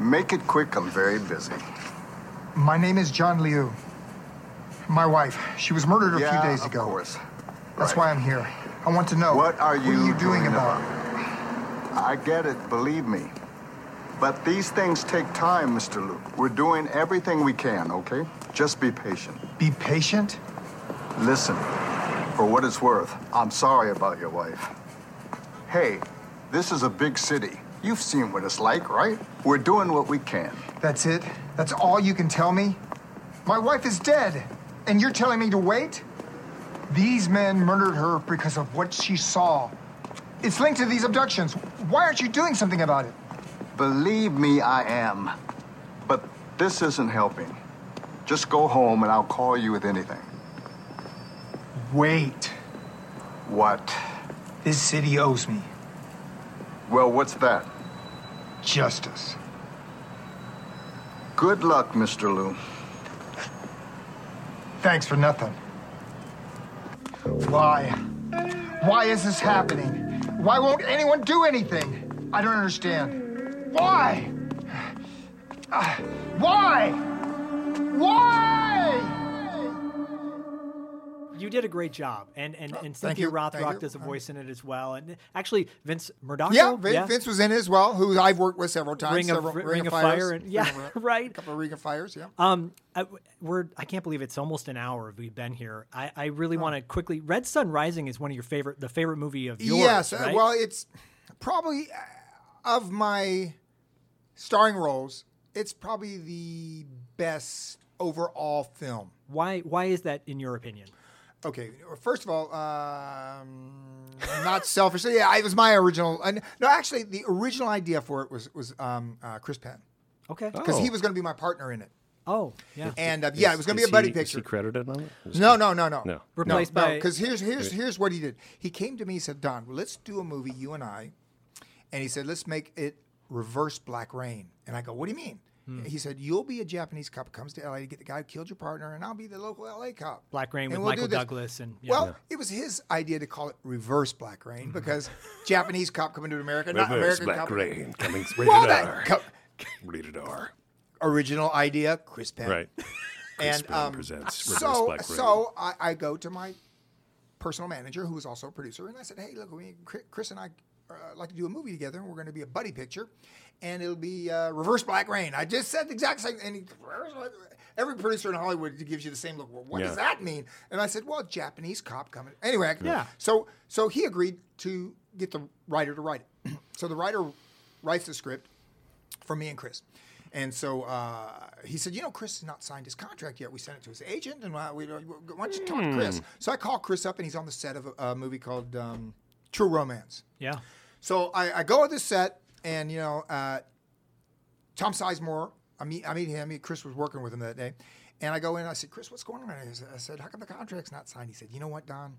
Make it quick, I'm very busy. My name is John Liu. My wife. She was murdered a Yeah, few days of ago. course. That's Right. why I'm here. I want to know What are you, what are you doing, doing about? I get it, believe me. But these things take time, Mr. Luke. We're doing everything we can, okay? Just be patient. Be patient. Listen, for what it's worth, I'm sorry about your wife. Hey, this is a big city. You've seen what it's like, right? We're doing what we can. That's it? That's all you can tell me? My wife is dead, and you're telling me to wait? These men murdered her because of what she saw. It's linked to these abductions. Why aren't you doing something about it? Believe me, I am. But this isn't helping. Just go home and I'll call you with anything. Wait. What? This city owes me Well, what's that? justice. Good luck, Mr. Liu. Thanks for nothing. Why? Why is this happening? Why won't anyone do anything? I don't understand. Why? Ah, why? Why? You did a great job, and and, and Oh, thank Cynthia you, Rothrock does a voice in it as well, and actually Vince Murdocco. Yeah, Vin, Vince was in it as well, who I've worked with several times. Ring of- several, Ring of Fires. Fire and- yeah, <laughs> Ring of- right. A couple of Ring of Fires, yeah. Um, I, we're I can't believe it's almost an hour we've been here. I, I really want to quickly. Red Sun Rising is one of your favorite, the favorite movie of yours. yes, uh, right? well, it's probably uh, of my starring roles, it's probably the best overall film. Why why is that in your opinion? Okay, first of all, um, not selfishly, yeah, it was my original. Uh, no, actually, the original idea for it was was um, uh, Chris Penn. Okay, because he Oh. was going to be my partner in it. Oh, yeah. And uh, yeah, it was going to be a buddy he- picture. Is he credited on it? Is No, no, no, no. No. Replaced no, by- because here's here's here's what he did. He came to me and said, "Don, well, let's do a movie, you and I," and he said, "Let's make it reverse Black Rain." And I go, "What do you mean?" Hmm. He said, "You'll be a Japanese cop comes to LA to get the guy who killed your partner, and I'll be the local LA cop." Black Rain And with we'll do Michael this." Douglas and yeah. Well, it was his idea to call it reverse Black Rain because <laughs> Japanese cop coming to America, not Reverse American Black cop. Rain coming <laughs> rated Well, that R. co- <laughs> Rated R. original idea, Chris Penn. Right. Chris and Penn um, presents Reverse so Black Rain. so I, I go to my personal manager, who was also a producer, and I said, "Hey, look, we, Chris and I uh, like to do a movie together, and we're going to be a buddy picture, and it'll be uh, Reverse Black Rain." I just said the exact same, and he, every producer in Hollywood gives you the same look. Well, what Yeah. does that mean? And I said, "Well, Japanese cop coming." Anyway, I- Yeah. So so he agreed to get the writer to write it. <clears throat> so the writer writes the script for me and Chris. And so uh, he said, you know, Chris has not signed his contract yet. We sent it to his agent, and uh, we, why don't you talk to Chris? Hmm. So I call Chris up, and he's on the set of a, a movie called um, True Romance. Yeah. So I, I go to the set, and you know, uh, Tom Sizemore. I meet I meet him. Chris was working with him that day, and I go in. I said, Chris, what's going on? I said, I said, how come the contract's not signed? He said, you know what, Don?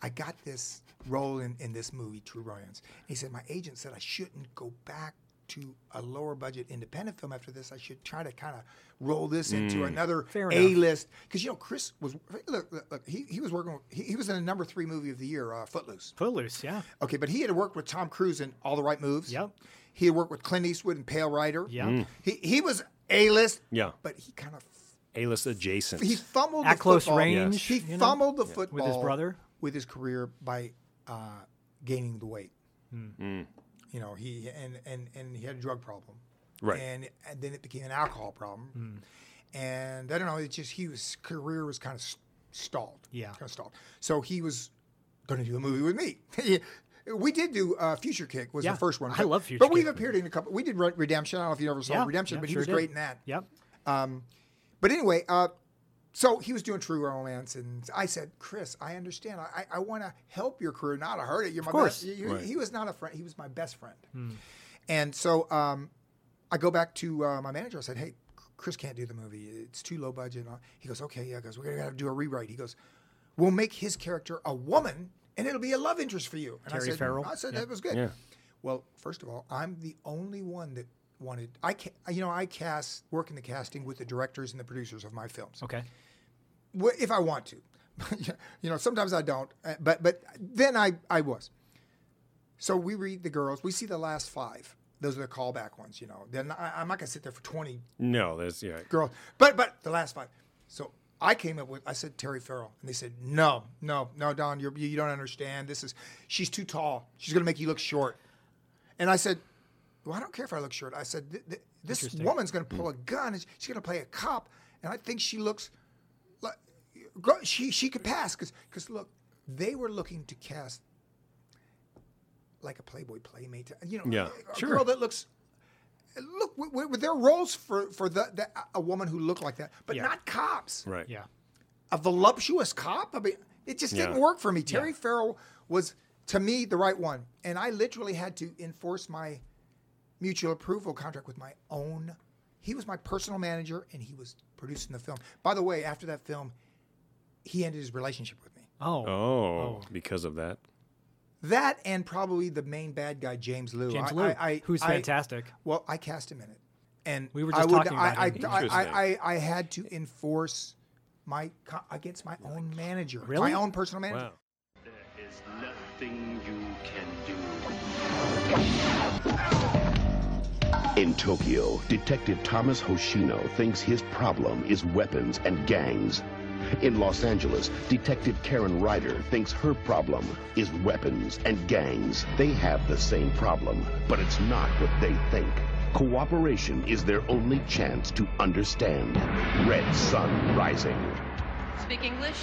I got this role in, in this movie, True Romance. He said, my agent said I shouldn't go back to a lower budget independent film after this. I should try to kind of roll this into Mm. another A list because you know Chris was look, look, look he, he was working with, he, he was in a number three movie of the year, uh, Footloose. Footloose, yeah. Okay, but he had worked with Tom Cruise in All the Right Moves. Yep. He had worked with Clint Eastwood in Pale Rider. Yeah. Mm. He he was A list. Yeah. But he kind of A-list adjacent. he fumbled At the close football. range, He you know? fumbled the Yeah. football With his brother? with his career by uh, gaining the weight. Mm. You know, he and and and he had a drug problem. Right. And, and then it became an alcohol problem. And I don't know, it just he was career was kind of stalled. Yeah. Kind of stalled. So he was going to do a movie with me. <laughs> we did do uh, Future Kick was Yeah, the first one. I love Future But we've appeared in a couple. We did Redemption. I don't know if you ever saw Yeah, Redemption, yeah, but he sure was did. great in that. Yep. Um, but anyway, uh, so he was doing True Romance, and I said, Chris, I understand. I, I want to help your career, not hurt it. You're my course. best. you- Right. He was not a friend. He was my best friend. Hmm. And so um, I go back to uh, my manager. I said, "Hey, Chris can't do the movie. It's too low budget." He goes, "Okay, yeah." He goes, "We're gonna have to do a rewrite." He goes, "We'll make his character a woman, and it'll be a love interest for you." And I Terry said, Farrell? "I said Yeah. that was good." Yeah. Well, first of all, I'm the only one that wanted. I ca- you know I cast work in the casting with the directors and the producers of my films Okay. If I want to. <laughs> you know, sometimes I don't, uh, but but then I I was. So we read the girls. We see the last five. Those are the callback ones. You know, then I, I'm not gonna sit there for 20 No, there's yeah. girls, but but the last five. So I came up with I said Terry Farrell, and they said no, no, no, Don, you're, you don't understand. This is she's too tall. She's gonna make you look short. And I said, well, I don't care if I look short. I said "Th- th- this woman's gonna pull a gun and she's gonna play a cop, and I think she looks she she could pass because because look, they were looking to cast like a Playboy playmate, you know, Yeah, a sure. girl that looks. Look, with, with their roles for for the, the a woman who looked like that, but Yeah. not cops. Right. Yeah. A voluptuous cop. I mean, it just didn't Yeah. work for me. Terry Farrell was to me the right one, and I literally had to enforce my mutual approval contract with my own. He was my personal manager, and he was producing the film. By the way, after that film, he ended his relationship with me. Oh. oh. Oh, because of that. That and probably the main bad guy, James Lew. James I- Lew, I- I- who's I- fantastic. Well, I cast him in it, and We were I just would- talking about I, him. I, I, I, I had to enforce my co- against my own manager, Really? my own personal manager. Wow. There is nothing you can do. In Tokyo, Detective Thomas Hoshino thinks his problem is weapons and gangs. In Los Angeles, Detective Karen Ryder thinks her problem is weapons and gangs. They have the same problem, but it's not what they think. Cooperation is their only chance to understand. Red Sun Rising. Speak English?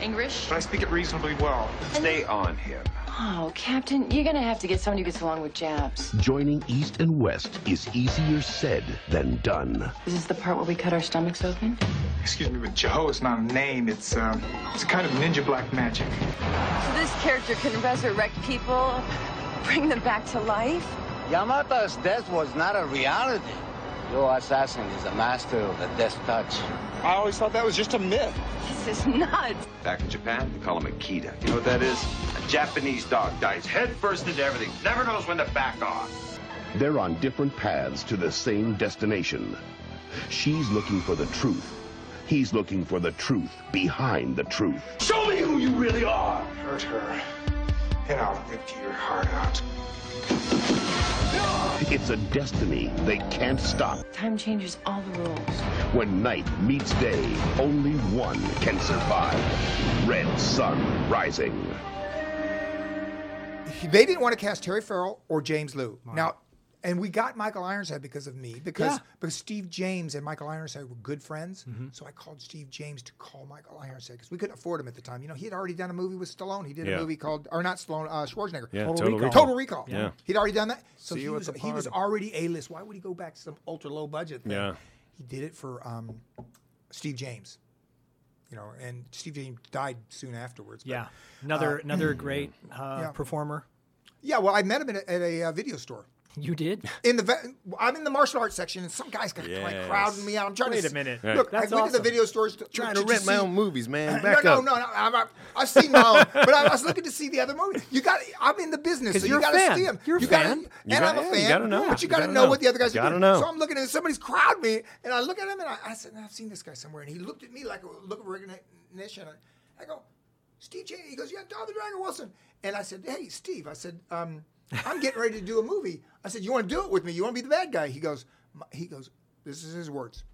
English? I speak it reasonably well. Stay on him. Oh, Captain, you're gonna have to get someone who gets along with Japs. Joining East and West is easier said than done. Is this the part where we cut our stomachs open? Excuse me, but Joe is not a name. It's um, it's a kind of ninja black magic. So this character can resurrect people, bring them back to life? Yamato's death was not a reality. Your assassin is a master of the death touch. I always thought that was just a myth. This is nuts. Back in Japan, they call him a Kita. You know what that is? A Japanese dog dives headfirst into everything, never knows when to back off. They're on different paths to the same destination. She's looking for the truth. He's looking for the truth behind the truth. Show me who you really are! Hurt her, and I'll rip your heart out. It's a destiny they can't stop. Time changes all the rules. When night meets day, only one can survive. Red Sun Rising. They didn't want to cast Terry Farrell or James Lew. Now, and we got Michael Ironside because of me, because Yeah. because Steve James and Michael Ironside were good friends. Mm-hmm. So I called Steve James to call Michael Ironside because we couldn't afford him at the time. You know, he had already done a movie with Stallone. He did Yeah. a movie called, or not Stallone, uh, Schwarzenegger. Yeah, Total Total Recall. Recall. Total Recall. Yeah. He'd already done that. So See he was, he was already A list. Why would he go back to some ultra low budget thing? Yeah. He did it for um, Steve James. You know, and Steve James died soon afterwards. but, Yeah, another uh, another <clears throat> great uh, Yeah. performer. Yeah, well, I met him at a, at a uh, video store. You did? In the ve- I'm in the martial arts section, and some guys got like crowding me out. I'm trying to Wait to a minute. Right. Look, That's I went to the video stores to, Trying to to rent see- my own movies, man. no, Back no, up. no, no. I'm, I'm, I've seen my own, but I was looking to see the other movie. You got, I'm in the business, so you're you a got to see them. You're a gotta- fan. and You I'm a fan. you gotta know. But you You got to know know. what the other guys are Gotta doing. know. So I'm looking at somebody's crowd me, and I look at him, and I, I said, I've seen this guy somewhere, and he looked at me like a look of recognition. I go, Steve J. He goes, yeah, Don the Dragon Wilson. And I said, hey, Steve. I said, um, I'm getting ready to do a movie. I said, you want to do it with me? You want to be the bad guy? He goes, "My-" he goes, this is his words.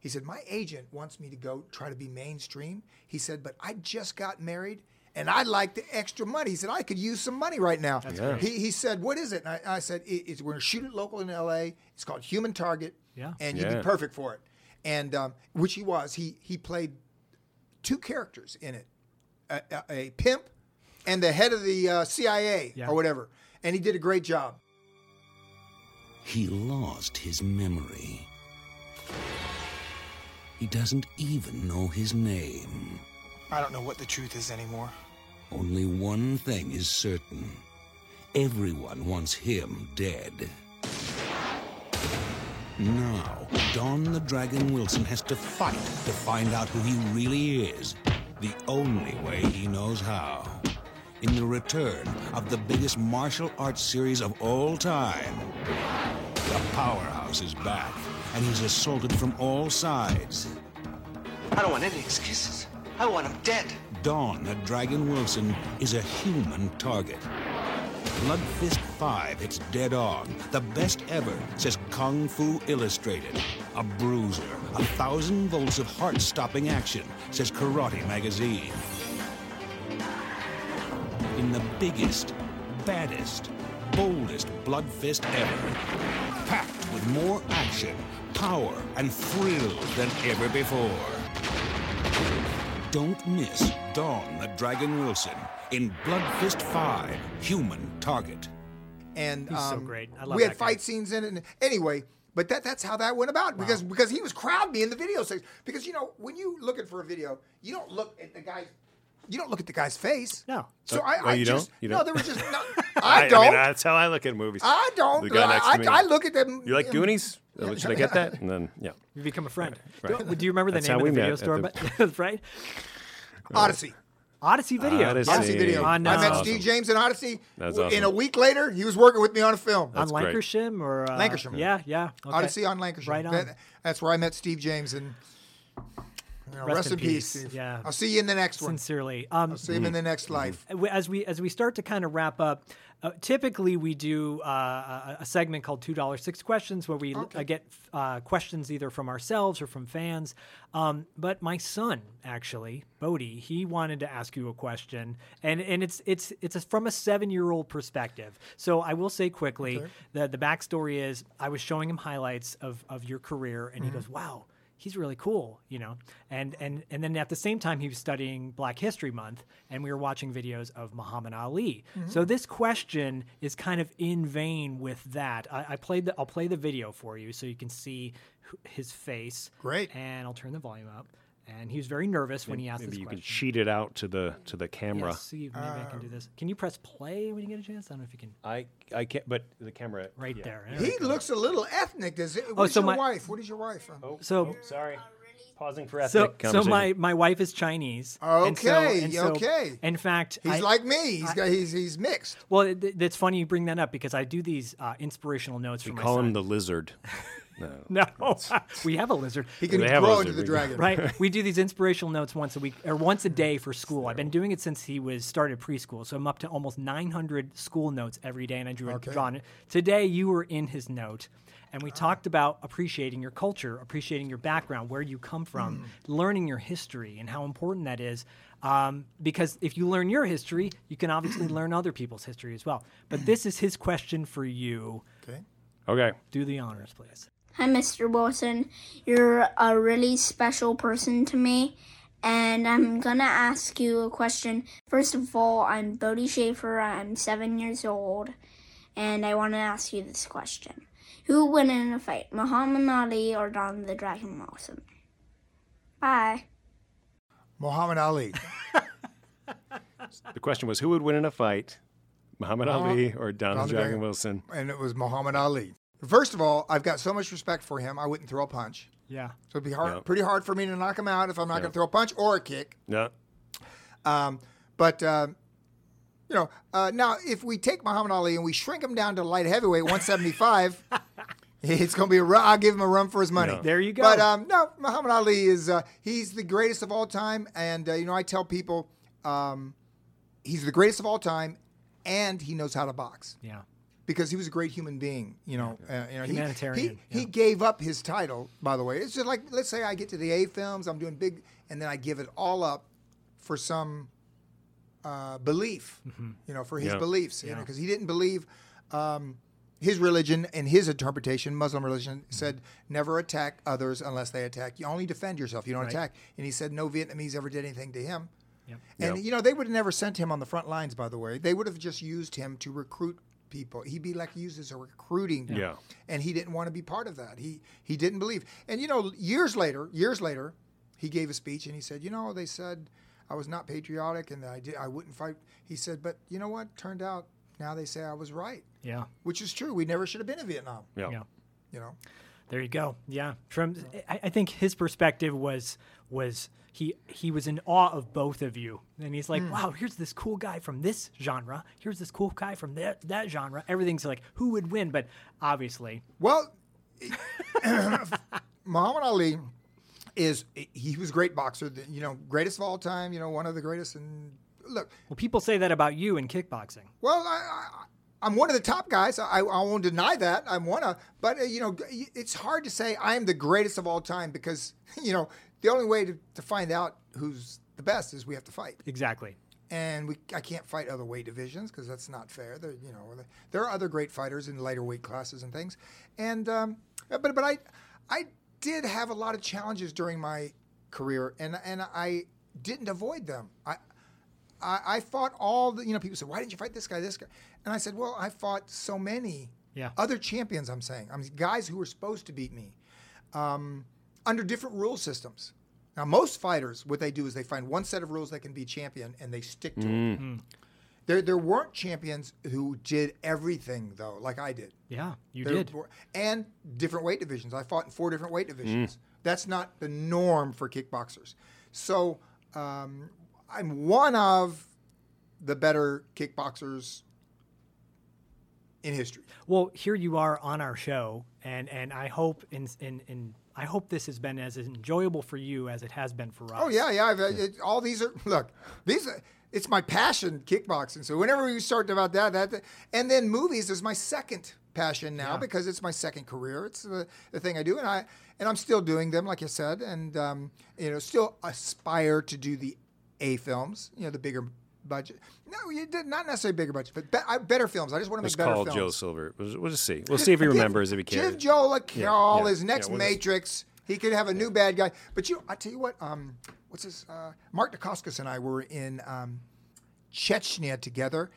He said, my agent wants me to go try to be mainstream. He said, but I just got married. And I'd like the extra money. He said, I could use some money right now. That's great. He, he said, What is it? And I, I said, it, it's, We're going to shoot it local in LA. It's called Human Target. Yeah. And you'd Yeah. be perfect for it. And um, which he was. He, he played two characters in it a, a, a pimp and the head of the uh, CIA Yeah. or whatever. And he did a great job. He lost his memory. He doesn't even know his name. I don't know what the truth is anymore. Only one thing is certain everyone wants him dead. Now, Don the Dragon Wilson has to fight to find out who he really is, the only way he knows how. In the return of the biggest martial arts series of all time, the powerhouse is back, and he's assaulted from all sides. I don't want any excuses. I want him dead. Don the Dragon Wilson is a human target. Blood Fist 5 hits dead on. The best ever, says Kung Fu Illustrated. A bruiser, a thousand volts of heart stopping action, says Karate Magazine. In the biggest, baddest, boldest Bloodfist ever. Packed with more action, power, and thrills than ever before. Don't miss Don the Dragon Wilson in Blood Fist 5 Human Target. And He's so um, great. I love we had that guy. fight scenes in it. And anyway, but that that's how that went about because because he was crowd me in the video section. Because you know when you looking for a video, you don't look at the guy's. You don't look at the guy's face. No. So Oh, I, oh, I you just don't? You no. don't? There was just no, <laughs> I I don't. mean, that's how I look at movies. I don't. The guy next I, to me. I look at them. You like Goonies? Uh, Should I get that? <laughs> And then, yeah. You become a friend. Right. Do, do you remember the That's name how of the video store? at But, <laughs> right? Odyssey. Odyssey Video. Odyssey. Odyssey Video. On, I met uh, Steve James in Odyssey. That's W- In a week later, he was working with me on a film. on That's great. Lankershim or uh, Lankershim. Yeah, yeah. Okay. Odyssey on Lankershim. Right on. That- that's where I met Steve James and. You know, rest, in peace. Steve. Yeah. I'll see you in the next one. Sincerely. Um, I'll see him in the next life. as we as we start to kind of wrap up, uh, typically we do uh, a, segment called two dollar six questions where we l- uh, get uh, questions either from ourselves or from fans. Um, but my son actually, Bodie, he wanted to ask you a question, and and it's it's it's a, from a seven year old perspective. So I will say quickly Okay. the the backstory is I was showing him highlights of of your career, and he Mm-hmm. goes, "Wow." He's really cool, you know. And and and then at the same time he was studying Black History Month and we were watching videos of Muhammad Ali. Mm-hmm. So this question is kind of in vein with that. I, I played the I'll play the video for you so you can see his face. Great. And I'll turn the volume up. And he was very nervous when he asked Maybe this you question. can cheat it out to the to the camera. Yes, see, maybe I can do this. Can you press play when you get a chance? I don't know if you can. I I can't, but the camera Right yeah. there. He looks a little ethnic. Does it? Oh, What's so your my- wife? What is your wife? Oh, So- oh, sorry. Pausing for So, ethnic so my, my wife is Chinese. and so- Okay, and so, okay. In fact, He's I- like me. He's I- got he's he's mixed. Well, it, it's funny you bring that up because I do these uh, inspirational notes we for my call son. him the lizard. <laughs> No, <laughs> No. <laughs> we have a lizard. He can They have a grow lizard, into the we- dragon. Right. <laughs> We do these inspirational notes once a week or once a day for school. I've been doing it since he was started preschool, so I'm up to almost 900 school notes every day, and I drew Okay. a drawn it. Today, you were in his note. And we talked about appreciating your culture, appreciating your background, where you come from, Mm. learning your history, and how important that is. Um, because if you learn your history, you can obviously learn other people's history as well. But this is his question for you. Okay. Okay. Do the honors, please. Hi, Mr. Wilson. You're a really special person to me. And I'm gonna ask you a question. First of all, I'm Bodie Shaffer. I'm seven years old. And I wanna ask you this question Who would win in a fight, Muhammad Ali or Don the Dragon Wilson? Bye. Muhammad Ali. <laughs> The question was who would win in a fight, Muhammad Muhammad- Ali or Don, Don the the Dragon Dragon. Wilson? and it was Muhammad Ali. First of all, I've got so much respect for him. I wouldn't throw a punch. Yeah. So it'd be hard, Yeah. pretty hard for me to knock him out if I'm not Yeah. going to throw a punch or a kick. Yeah. Um, but um, you know, uh, now if we take Muhammad Ali and we shrink him down to light heavyweight, 175, <laughs> it's going to be a run. I'll give him a run for his money. Yeah. There you go. But um, no, Muhammad Ali is uh, he's the greatest of all time, and uh, you know I tell people um, he's the greatest of all time, and he knows how to box. Yeah. Because he was a great human being, you know. Uh, you know he- Humanitarian, He, he gave up his title, by the way. It's just like let's say I get to the A films, I'm doing big, and then I give it all up for some uh, belief, you know, for his Yeah. beliefs, you know, because he didn't believe um, his religion and his interpretation, Muslim religion, said never attack others unless they attack you. Only defend yourself. You don't Right. attack. And he said no Vietnamese ever did anything to him. Yep. And Yep. you know they would have never sent him on the front lines. By the way, they would have just used him to recruit people. He'd be like used as a recruiting. Yeah. And he didn't want to be part of that. He he didn't believe. And you know, years later, years later, he gave a speech and he said, you know, they said I was not patriotic and that I did I wouldn't fight. He said, but you know what? Turned out now they say I was right, Yeah. which is true. We never should have been in Vietnam. Yeah. Yeah. You know. There you go. Yeah. From I, I think his perspective was was he he was in awe of both of you. And he's like, Hmm. Wow, here's this cool guy from this genre. Here's this cool guy from that that genre. Everything's like who would win? But obviously Well, <laughs> Muhammad Ali is he was a great boxer, the- you know, greatest of all time, you know, one of the greatest. And look, Well people say that about you in kickboxing. well, I, I, I'm one of the top guys. I, I won't deny that. I'm one of, but uh, you know, it's hard to say I am the greatest of all time because <laughs> you know the only way to, to find out who's the best is we have to fight. Exactly. and we I can't fight other weight divisions because that's not fair. There, you know, there are other great fighters in lighter weight classes and things, and um, but but I I did have a lot of challenges during my career, and and I didn't avoid them. I. I, I fought all the, you know, people said why didn't you fight this guy, this guy? And I said, well, I fought so many Yeah. other champions, I'm saying. I mean, guys who were supposed to beat me um, under different rule systems. Now, most fighters, what they do is they find one set of rules that can be champion and they stick to it. Mm. There, there weren't champions who did everything though, like I did. Yeah, you There did. were- and different weight divisions. I fought in four different weight divisions. That's not the norm for kickboxers. So um, I'm one of the better kickboxers in history. Well, here you are on our show, and and I hope in in, in I hope this has been as enjoyable for you as it has been for us. Oh yeah, yeah. I've, it, all these are look. These are, it's my passion, kickboxing. So whenever we start about that, that, and then movies is my second passion now Yeah. because it's my second career. It's the, the thing I do, and I and I'm still doing them, like I said, and um, you know, still aspire to do the A films. You know, the bigger budget. No, you did not necessarily bigger budget, but be, I, better films. I just want to Let's make better call films. Joel Silver. We'll, we'll just see. We'll see if he <laughs> remembers if he cares. Give Joe Yeah, LaCarol yeah, his next yeah, we'll just- Matrix. He could have a new bad guy. But you, I tell you what, um, what's his? Uh, Mark Dacascos and I were in um, Chechnya together.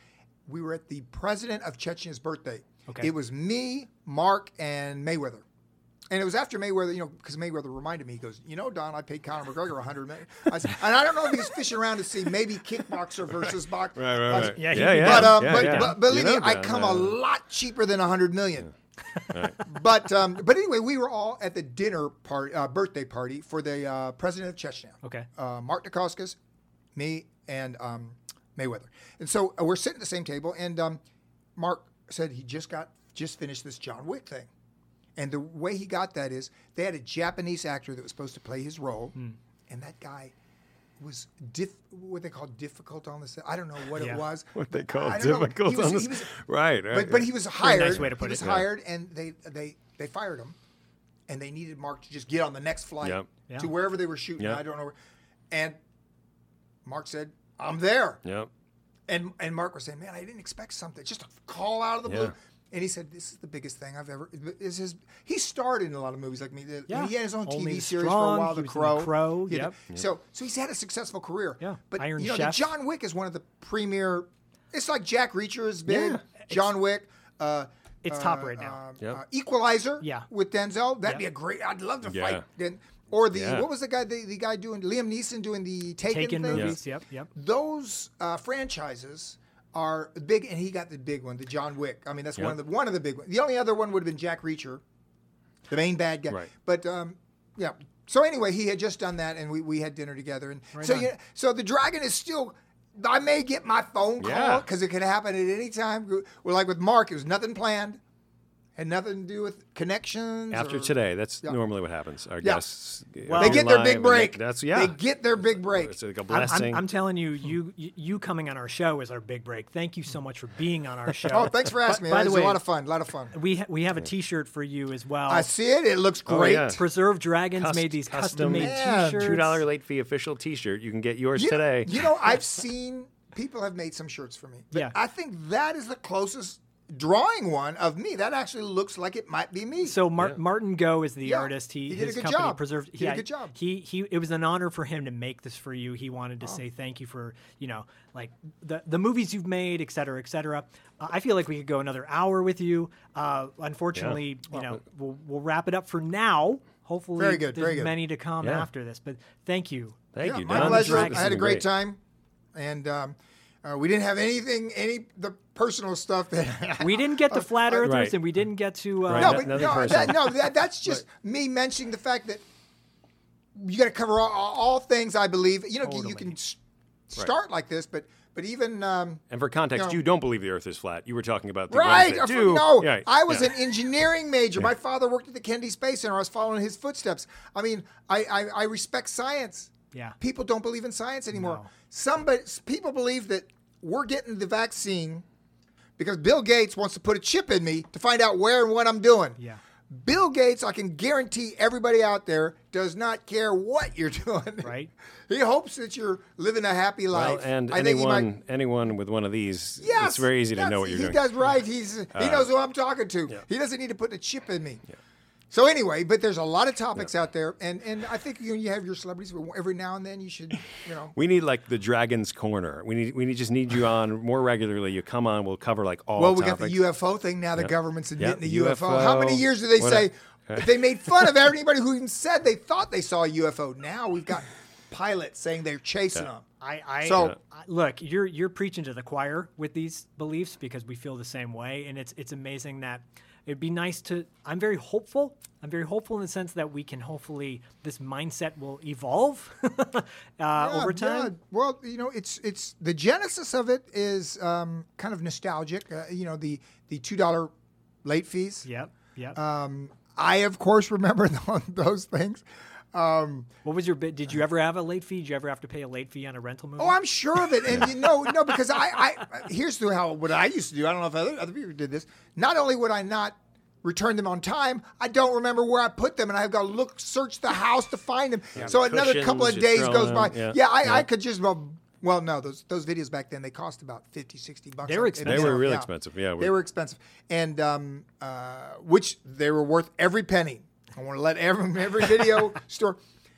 We were at the president of Chechnya's birthday. Okay. It was me, Mark, and Mayweather. And it was after Mayweather, you know, because Mayweather reminded me, he goes, you know, Don, I paid Conor McGregor 100 million. I said, and I don't know if he's fishing around to see maybe kickboxer versus box. Right, right, right. said, Yeah, Yeah, yeah, But, um, yeah, but, yeah. but believe You me, know, I come uh, a lot cheaper than 100 million. Right. But um, but anyway, we were all at the dinner party, uh, birthday party for the uh, president of Chechnya. Okay. Uh, Mark Dacascos, me, and um, Mayweather. And so uh, we're sitting at the same table, and um, Mark said he just got just finished this John Wick thing, And the way he got that is they had a Japanese actor that was supposed to play his role, Hmm. and that guy was diff, what they call difficult on the set. I don't know what Yeah. it was. What they call I don't know. difficult was- on the he s- was- right, right, But, but he was hired. nice way to put he was it. Yeah. hired, and they they they fired him, and they needed Mark to just get on the next flight Yep. Yeah. to wherever they were shooting. Yep. I don't know, where. and Mark said, "I'm there." Yep. And and Mark was saying, "Man, I didn't expect something. Just a call out of the blue." Yeah. And he said, "This is the biggest thing I've ever." This Is he starred in a lot of movies like me. The- Yeah. He had his own Only TV the series for a while, he The was in The Crow. Crow, He had- yep. So so he's had a successful career. Yeah. But Iron you know, Chef. the John Wick is one of the premier. It's like Jack Reacher is big. Yeah. John Wick. Uh, It's uh, top right now. um, Yep. uh, Equalizer. Yeah. With Denzel, that'd Yep. be a great. I'd love to Yeah. fight. Then or the Yeah. what was the guy the, the guy doing Liam Neeson doing the Taken, Taken thing? movies. Yep. Yep. those uh, franchises are big, and he got the big one, the John Wick. I mean, that's one of the one of the big ones. The only other one would have been Jack Reacher, the main bad guy. Right. But um, yeah. So anyway, he had just done that, and we, we had dinner together, and Right so on. you so the dragon is still. I may get my phone call Yeah. because it could happen at any time. We're like with Mark, it was nothing planned, had nothing to do with connections. After or- today, that's Yeah. normally what happens. Our Yeah. guests, Well- they get their big and break. that- That's yeah. They get their big break. It's like a I'm, blessing. I'm, I'm telling you, you you you coming on our show is our big break. Thank you so much for being on our <laughs> show. Oh, thanks for asking me. By It the way, a lot of fun. A lot of fun. we ha- we have a T-shirt for you as well. I see it. It looks Oh, great. yeah. Preserved Dragons Cust- made these custom custom-made Yeah. T-shirts. Two dollar late fee official T-shirt. You can get yours You- today. You know, I've seen people have made some shirts for me. But Yeah. I think that is the closest drawing one of me. That actually looks like it might be me. So Mar- Martin Go is the Yeah, artist. He, he did a his good company job. preserved. He did a good job. He he. It was an honor for him to make this for you. He wanted to Oh. say thank you for you know like the the movies you've made, et cetera, et cetera. Uh, I feel like we could go another hour with you. Uh, unfortunately, you know, we'll we'll wrap it up for now. Hopefully, Very good, There's very good. many to come Yeah. after this, but thank you. Thank Yeah, you, my Don. pleasure. I had a been great time, and um, uh, we didn't have anything, any the personal stuff that <laughs> We didn't get to flat earthers, Right. and we didn't get to uh, Right. no, no- but no, that, no, that, that's <laughs> just me mentioning the fact that you got to cover all, all things. I believe you know you- you can s- start like this, but but even um, And for context, No. you don't believe the Earth is flat. You were talking about the right. ones that do. No, Right, I was yeah. an engineering major. My father worked at the Kennedy Space Center. I was following his footsteps. I mean, I I, I respect science. Yeah. People don't believe in science anymore. No. Somebody, people believe that we're getting the vaccine because Bill Gates wants to put a chip in me to find out where and what I'm doing. Yeah. Bill Gates, I can guarantee everybody out there does not care what you're <laughs> doing. Right. he hopes that you're living a happy Well, life. and I think anyone might- anyone with one of these, Yes, it's very easy to know what you're he doing. He does right. He's he Uh, knows who I'm talking to. He doesn't need to put a chip in me. So anyway, but there's a lot of topics out there, and and I think you you have your celebrities. But every now and then you should you know. We need like the Dragon's Corner. We need we need just need you on more regularly. You come on, we'll cover like all. well, we topics. got the UFO thing now. The Yep. government's Yep, admitting the UFO. How many years do they what say? <laughs> a- they made fun of anybody who even said they thought they saw a UFO. Now we've got pilots saying they're chasing Yeah. them. I, I So- I- look, you're you're preaching to the choir with these beliefs because we feel the same way, and it's it's amazing that it'd be nice to. I'm very hopeful. I'm very hopeful in the sense that we can hopefully this mindset will evolve <laughs> uh, Yeah, over yeah. time. Well, you know, it's it's the genesis of it is um, kind of nostalgic. Uh, you know, the the two dollar late fees. Yep. Yep. Um, I of course remember tho- <laughs> those things. Um, what was your bit? Did you ever have a late fee? Did you ever have to pay a late fee on a rental movie? Oh, I'm sure of it, and you know, no, because I, I here's the, how what I used to do. I don't know if other, other people did this. Not only would I not return them on time, I don't remember where I put them, and I've got to look, search the house to find them. Yeah, so another couple of days throw goes them, by. yeah, Yeah, I, yeah. I could just well, well, no, those those videos back then they cost about 50, 60 bucks. They were on- expensive. They were real yeah. expensive. Yeah, they were expensive, and um, uh, which they were worth every penny. I want to let every every video <laughs> store.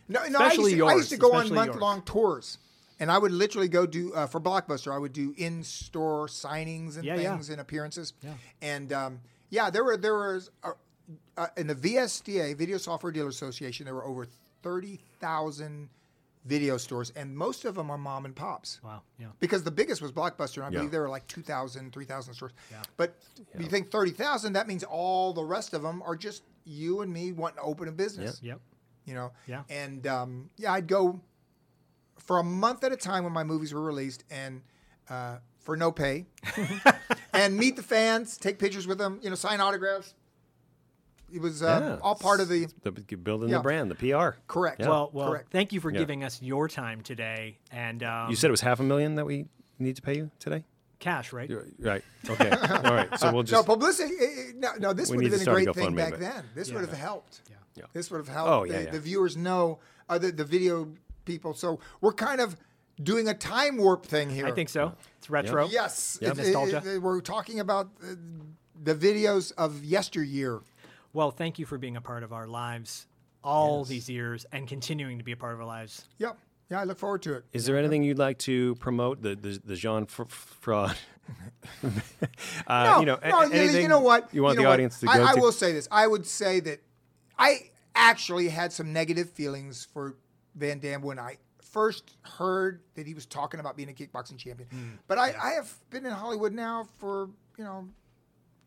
No, no, I used, Especially to, I used to go on month long tours, and I would literally go do uh, for Blockbuster. I would do in store signings and Yeah, yeah. things and appearances. Yeah. And um, yeah, there were there was uh, uh, in the VSDA Video Software Dealer Association there were over thirty thousand video stores, and most of them are mom and pops. Wow. Yeah. Because the biggest was Blockbuster, and I Yeah. believe there were like 2,000, 3,000 stores. Yeah. But you think 30,000, that means all the rest of them are just you and me wanting to open a business. Yep. You know? Yeah. And um, yeah, I'd go for a month at a time when my movies were released and uh, for no pay <laughs> and meet the fans, take pictures with them, you know, sign autographs. it was um, Yeah, all part of the. the building Yeah. the brand, the PR. Correct. Yeah. Well, well, Correct. thank you for Yeah. giving us your time today. And um, you said it was half a million that we need to pay you today. Cash, right? Right. Okay. <laughs> All right. So we'll just. no just. publicity. eh, eh, No, no this would have been a start a great thing back but- then. This would have helped. Yeah. Yeah. This would have helped Oh, yeah, the, yeah. the viewers know, uh, the, the video people. So we're kind of doing a time warp thing here. I think so. It's retro. Yes. Yep. It- it- Nostalgia. it- we're talking about uh, the videos of yesteryear. Well, thank you for being a part of our lives all these years and continuing to be a part of our lives. Yep. Yeah, I look forward to it. Is there anything you'd like to promote the the, the Jean fraud? <laughs> uh, no, you know, no, you- you know what? you want know the what? audience to go I, I to? will say this. I would say that I actually had some negative feelings for Van Damme when I first heard that he was talking about being a kickboxing champion. Hmm. but I, I have been in Hollywood now for you know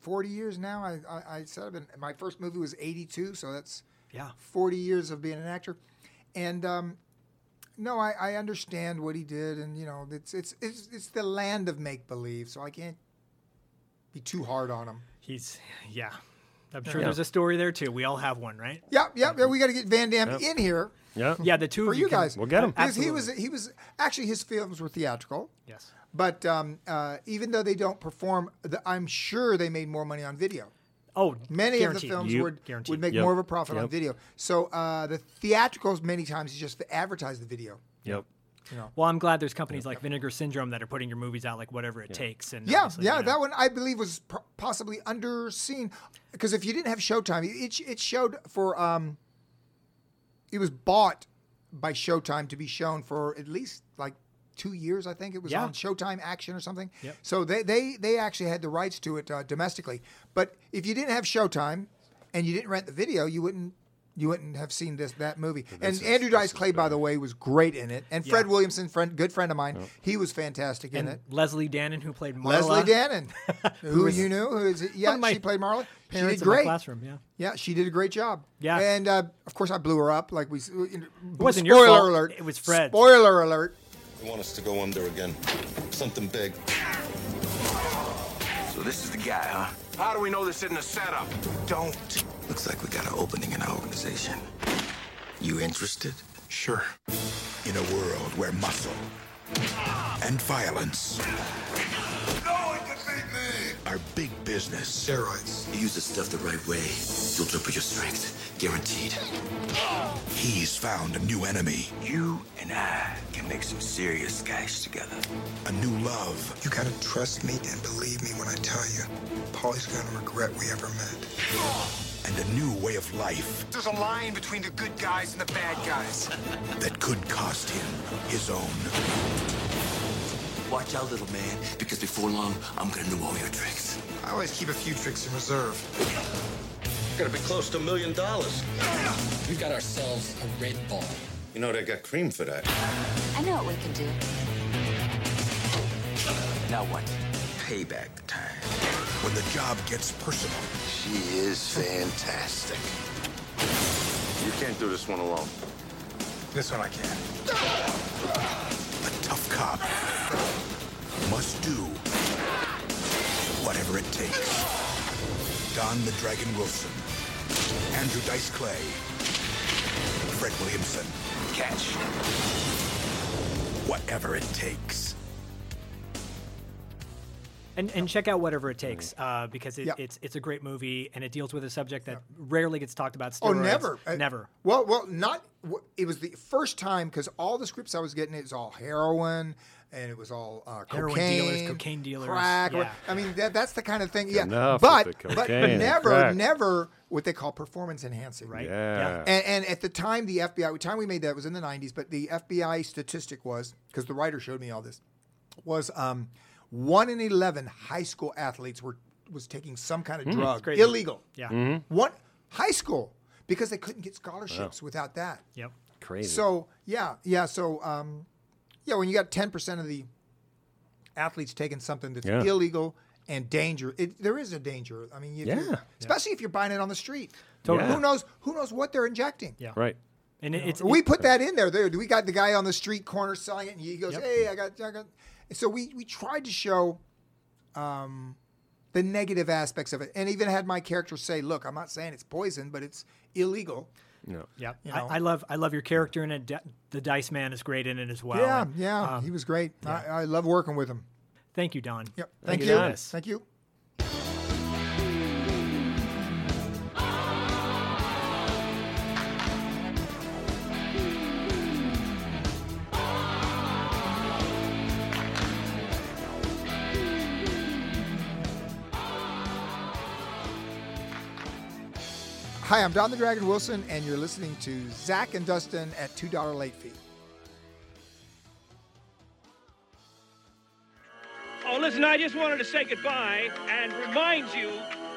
forty years now. I, I, I said I've been, my first movie was eighty two, so that's Yeah. forty years of being an actor, and. Um, no, I, I understand what he did, and you know it's it's it's it's the land of make believe, so I can't be too hard on him. He's, yeah. I'm sure Yeah. there's a story there too. We all have one, right? Yeah, yeah, yeah. We got to get Van Damme Yep. in here. Yeah. Yeah, the two for of you you can- guys. We'll get him. because he was he was actually his films were theatrical. Yes. But um, uh, even though they don't perform, the, I'm sure they made more money on video. Oh, many guaranteed. of the films You- would guaranteed. would make Yep. more of a profit on video. So uh, the theatricals many times is just to advertise the video. Yep. You know. Well, I'm glad there's companies like Vinegar Syndrome that are putting your movies out like whatever it takes. And Yeah, yeah, you know, that one I believe was pro- possibly underseen because if you didn't have Showtime, it it showed for um, it was bought by Showtime to be shown for at least like two years. I think it was Yeah. on Showtime Action or something. Yep. So they they they actually had the rights to it uh, domestically. But if you didn't have Showtime and you didn't rent the video, you wouldn't. You wouldn't have seen this that movie. And is- Andrew Dice Clay, by the way, was great in it. And Fred Yeah. Williamson, friend, good friend of mine, he was fantastic in it. Leslie Dannon, who played Marla. Leslie Dannon, <laughs> who was you knew, who is yeah, my she played Marla. She did in my great. classroom, yeah. yeah, she did a great job. Yeah. and uh, of course I blew her up. Like we, s- you know, It wasn't your spoiler fault. alert. It was Fred. Spoiler alert. They want us to go under again. Something big. So this is the guy, huh? How do we know this isn't a setup? Don't. Looks like we got an opening in our organization. You interested? Sure. In a world where muscle and violence are big business. Steroids. You use this stuff the right way, you'll triple your strength. Guaranteed. He's found a new enemy, You and I can make some serious cash together. a new love. You gotta trust me and believe me when I tell you, Paulie's gonna regret we ever met. and a new way of life There's a line between the good guys and the bad guys. <laughs> that could cost him his own. Watch out, little man, because before long, I'm gonna know all your tricks. I always keep a few tricks in reserve. Gotta be close to a million dollars. We've got ourselves a red ball. You know they got cream for that. I know what we can do. Now what? Payback time. When the job gets personal, She is fantastic. You can't do this one alone. This one I can. A tough cop must do whatever it takes. Don the Dragon Wilson, Andrew Dice Clay, Fred Williamson. Catch. Whatever it takes. And, and check out whatever it takes uh, because it, Yeah. it's it's a great movie and it deals with a subject that rarely gets talked about. Oh, steroids. never, Uh, never. Well, well, not. W- It was the first time because all the scripts I was getting it was all heroin and it was all uh, Heroin cocaine, dealers, cocaine dealers, crack. yeah. I mean, that, that's the kind of thing. Yeah, Enough but but never, crack. never what they call performance enhancing. Right. Yeah. And, and at the time, the FBI, the time we made that was in the 90s, but the FBI statistic was, because the writer showed me all this, was um, 1 in 11 high school athletes were was taking some kind of Mm, drug, illegal. Yeah. Mm-hmm. One high school, because they couldn't get scholarships without that. Yep. Crazy. So, yeah, yeah. So, um, yeah, when you got 10% of the athletes taking something that's Yeah. illegal and danger, it, there is a danger. I mean, you, you- Yeah. especially if you're buying it on the street. Totally. Who knows? Who knows what they're injecting? Yeah. Right. And it, it's we it- put that in there. There, we got the guy on the street corner selling it, and he goes, Yep. "Hey, I got, I got." And so we we tried to show, um, the negative aspects of it, and even had my character say, "Look, I'm not saying it's poison, but it's illegal." No. Yep. You know? I, I love I love your character in it. D- the Dice Man is great in it as well. yeah, And, yeah, um, he was great. yeah. I, I love working with him. Thank you, Don. Yep. Thank Thank, you, you. Don. Thank you. Hi, I'm Don the Dragon Wilson, and you're listening to Zak and Dustin at $2 late fee. Oh, listen, I just wanted to say goodbye and remind you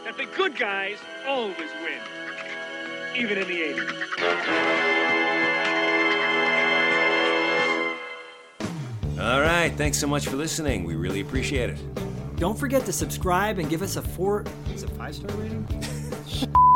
that the good guys always win, even in the 80s. All right. Thanks so much for listening. We really appreciate it. Don't forget to subscribe and give us a four. Is it five star rating? <laughs>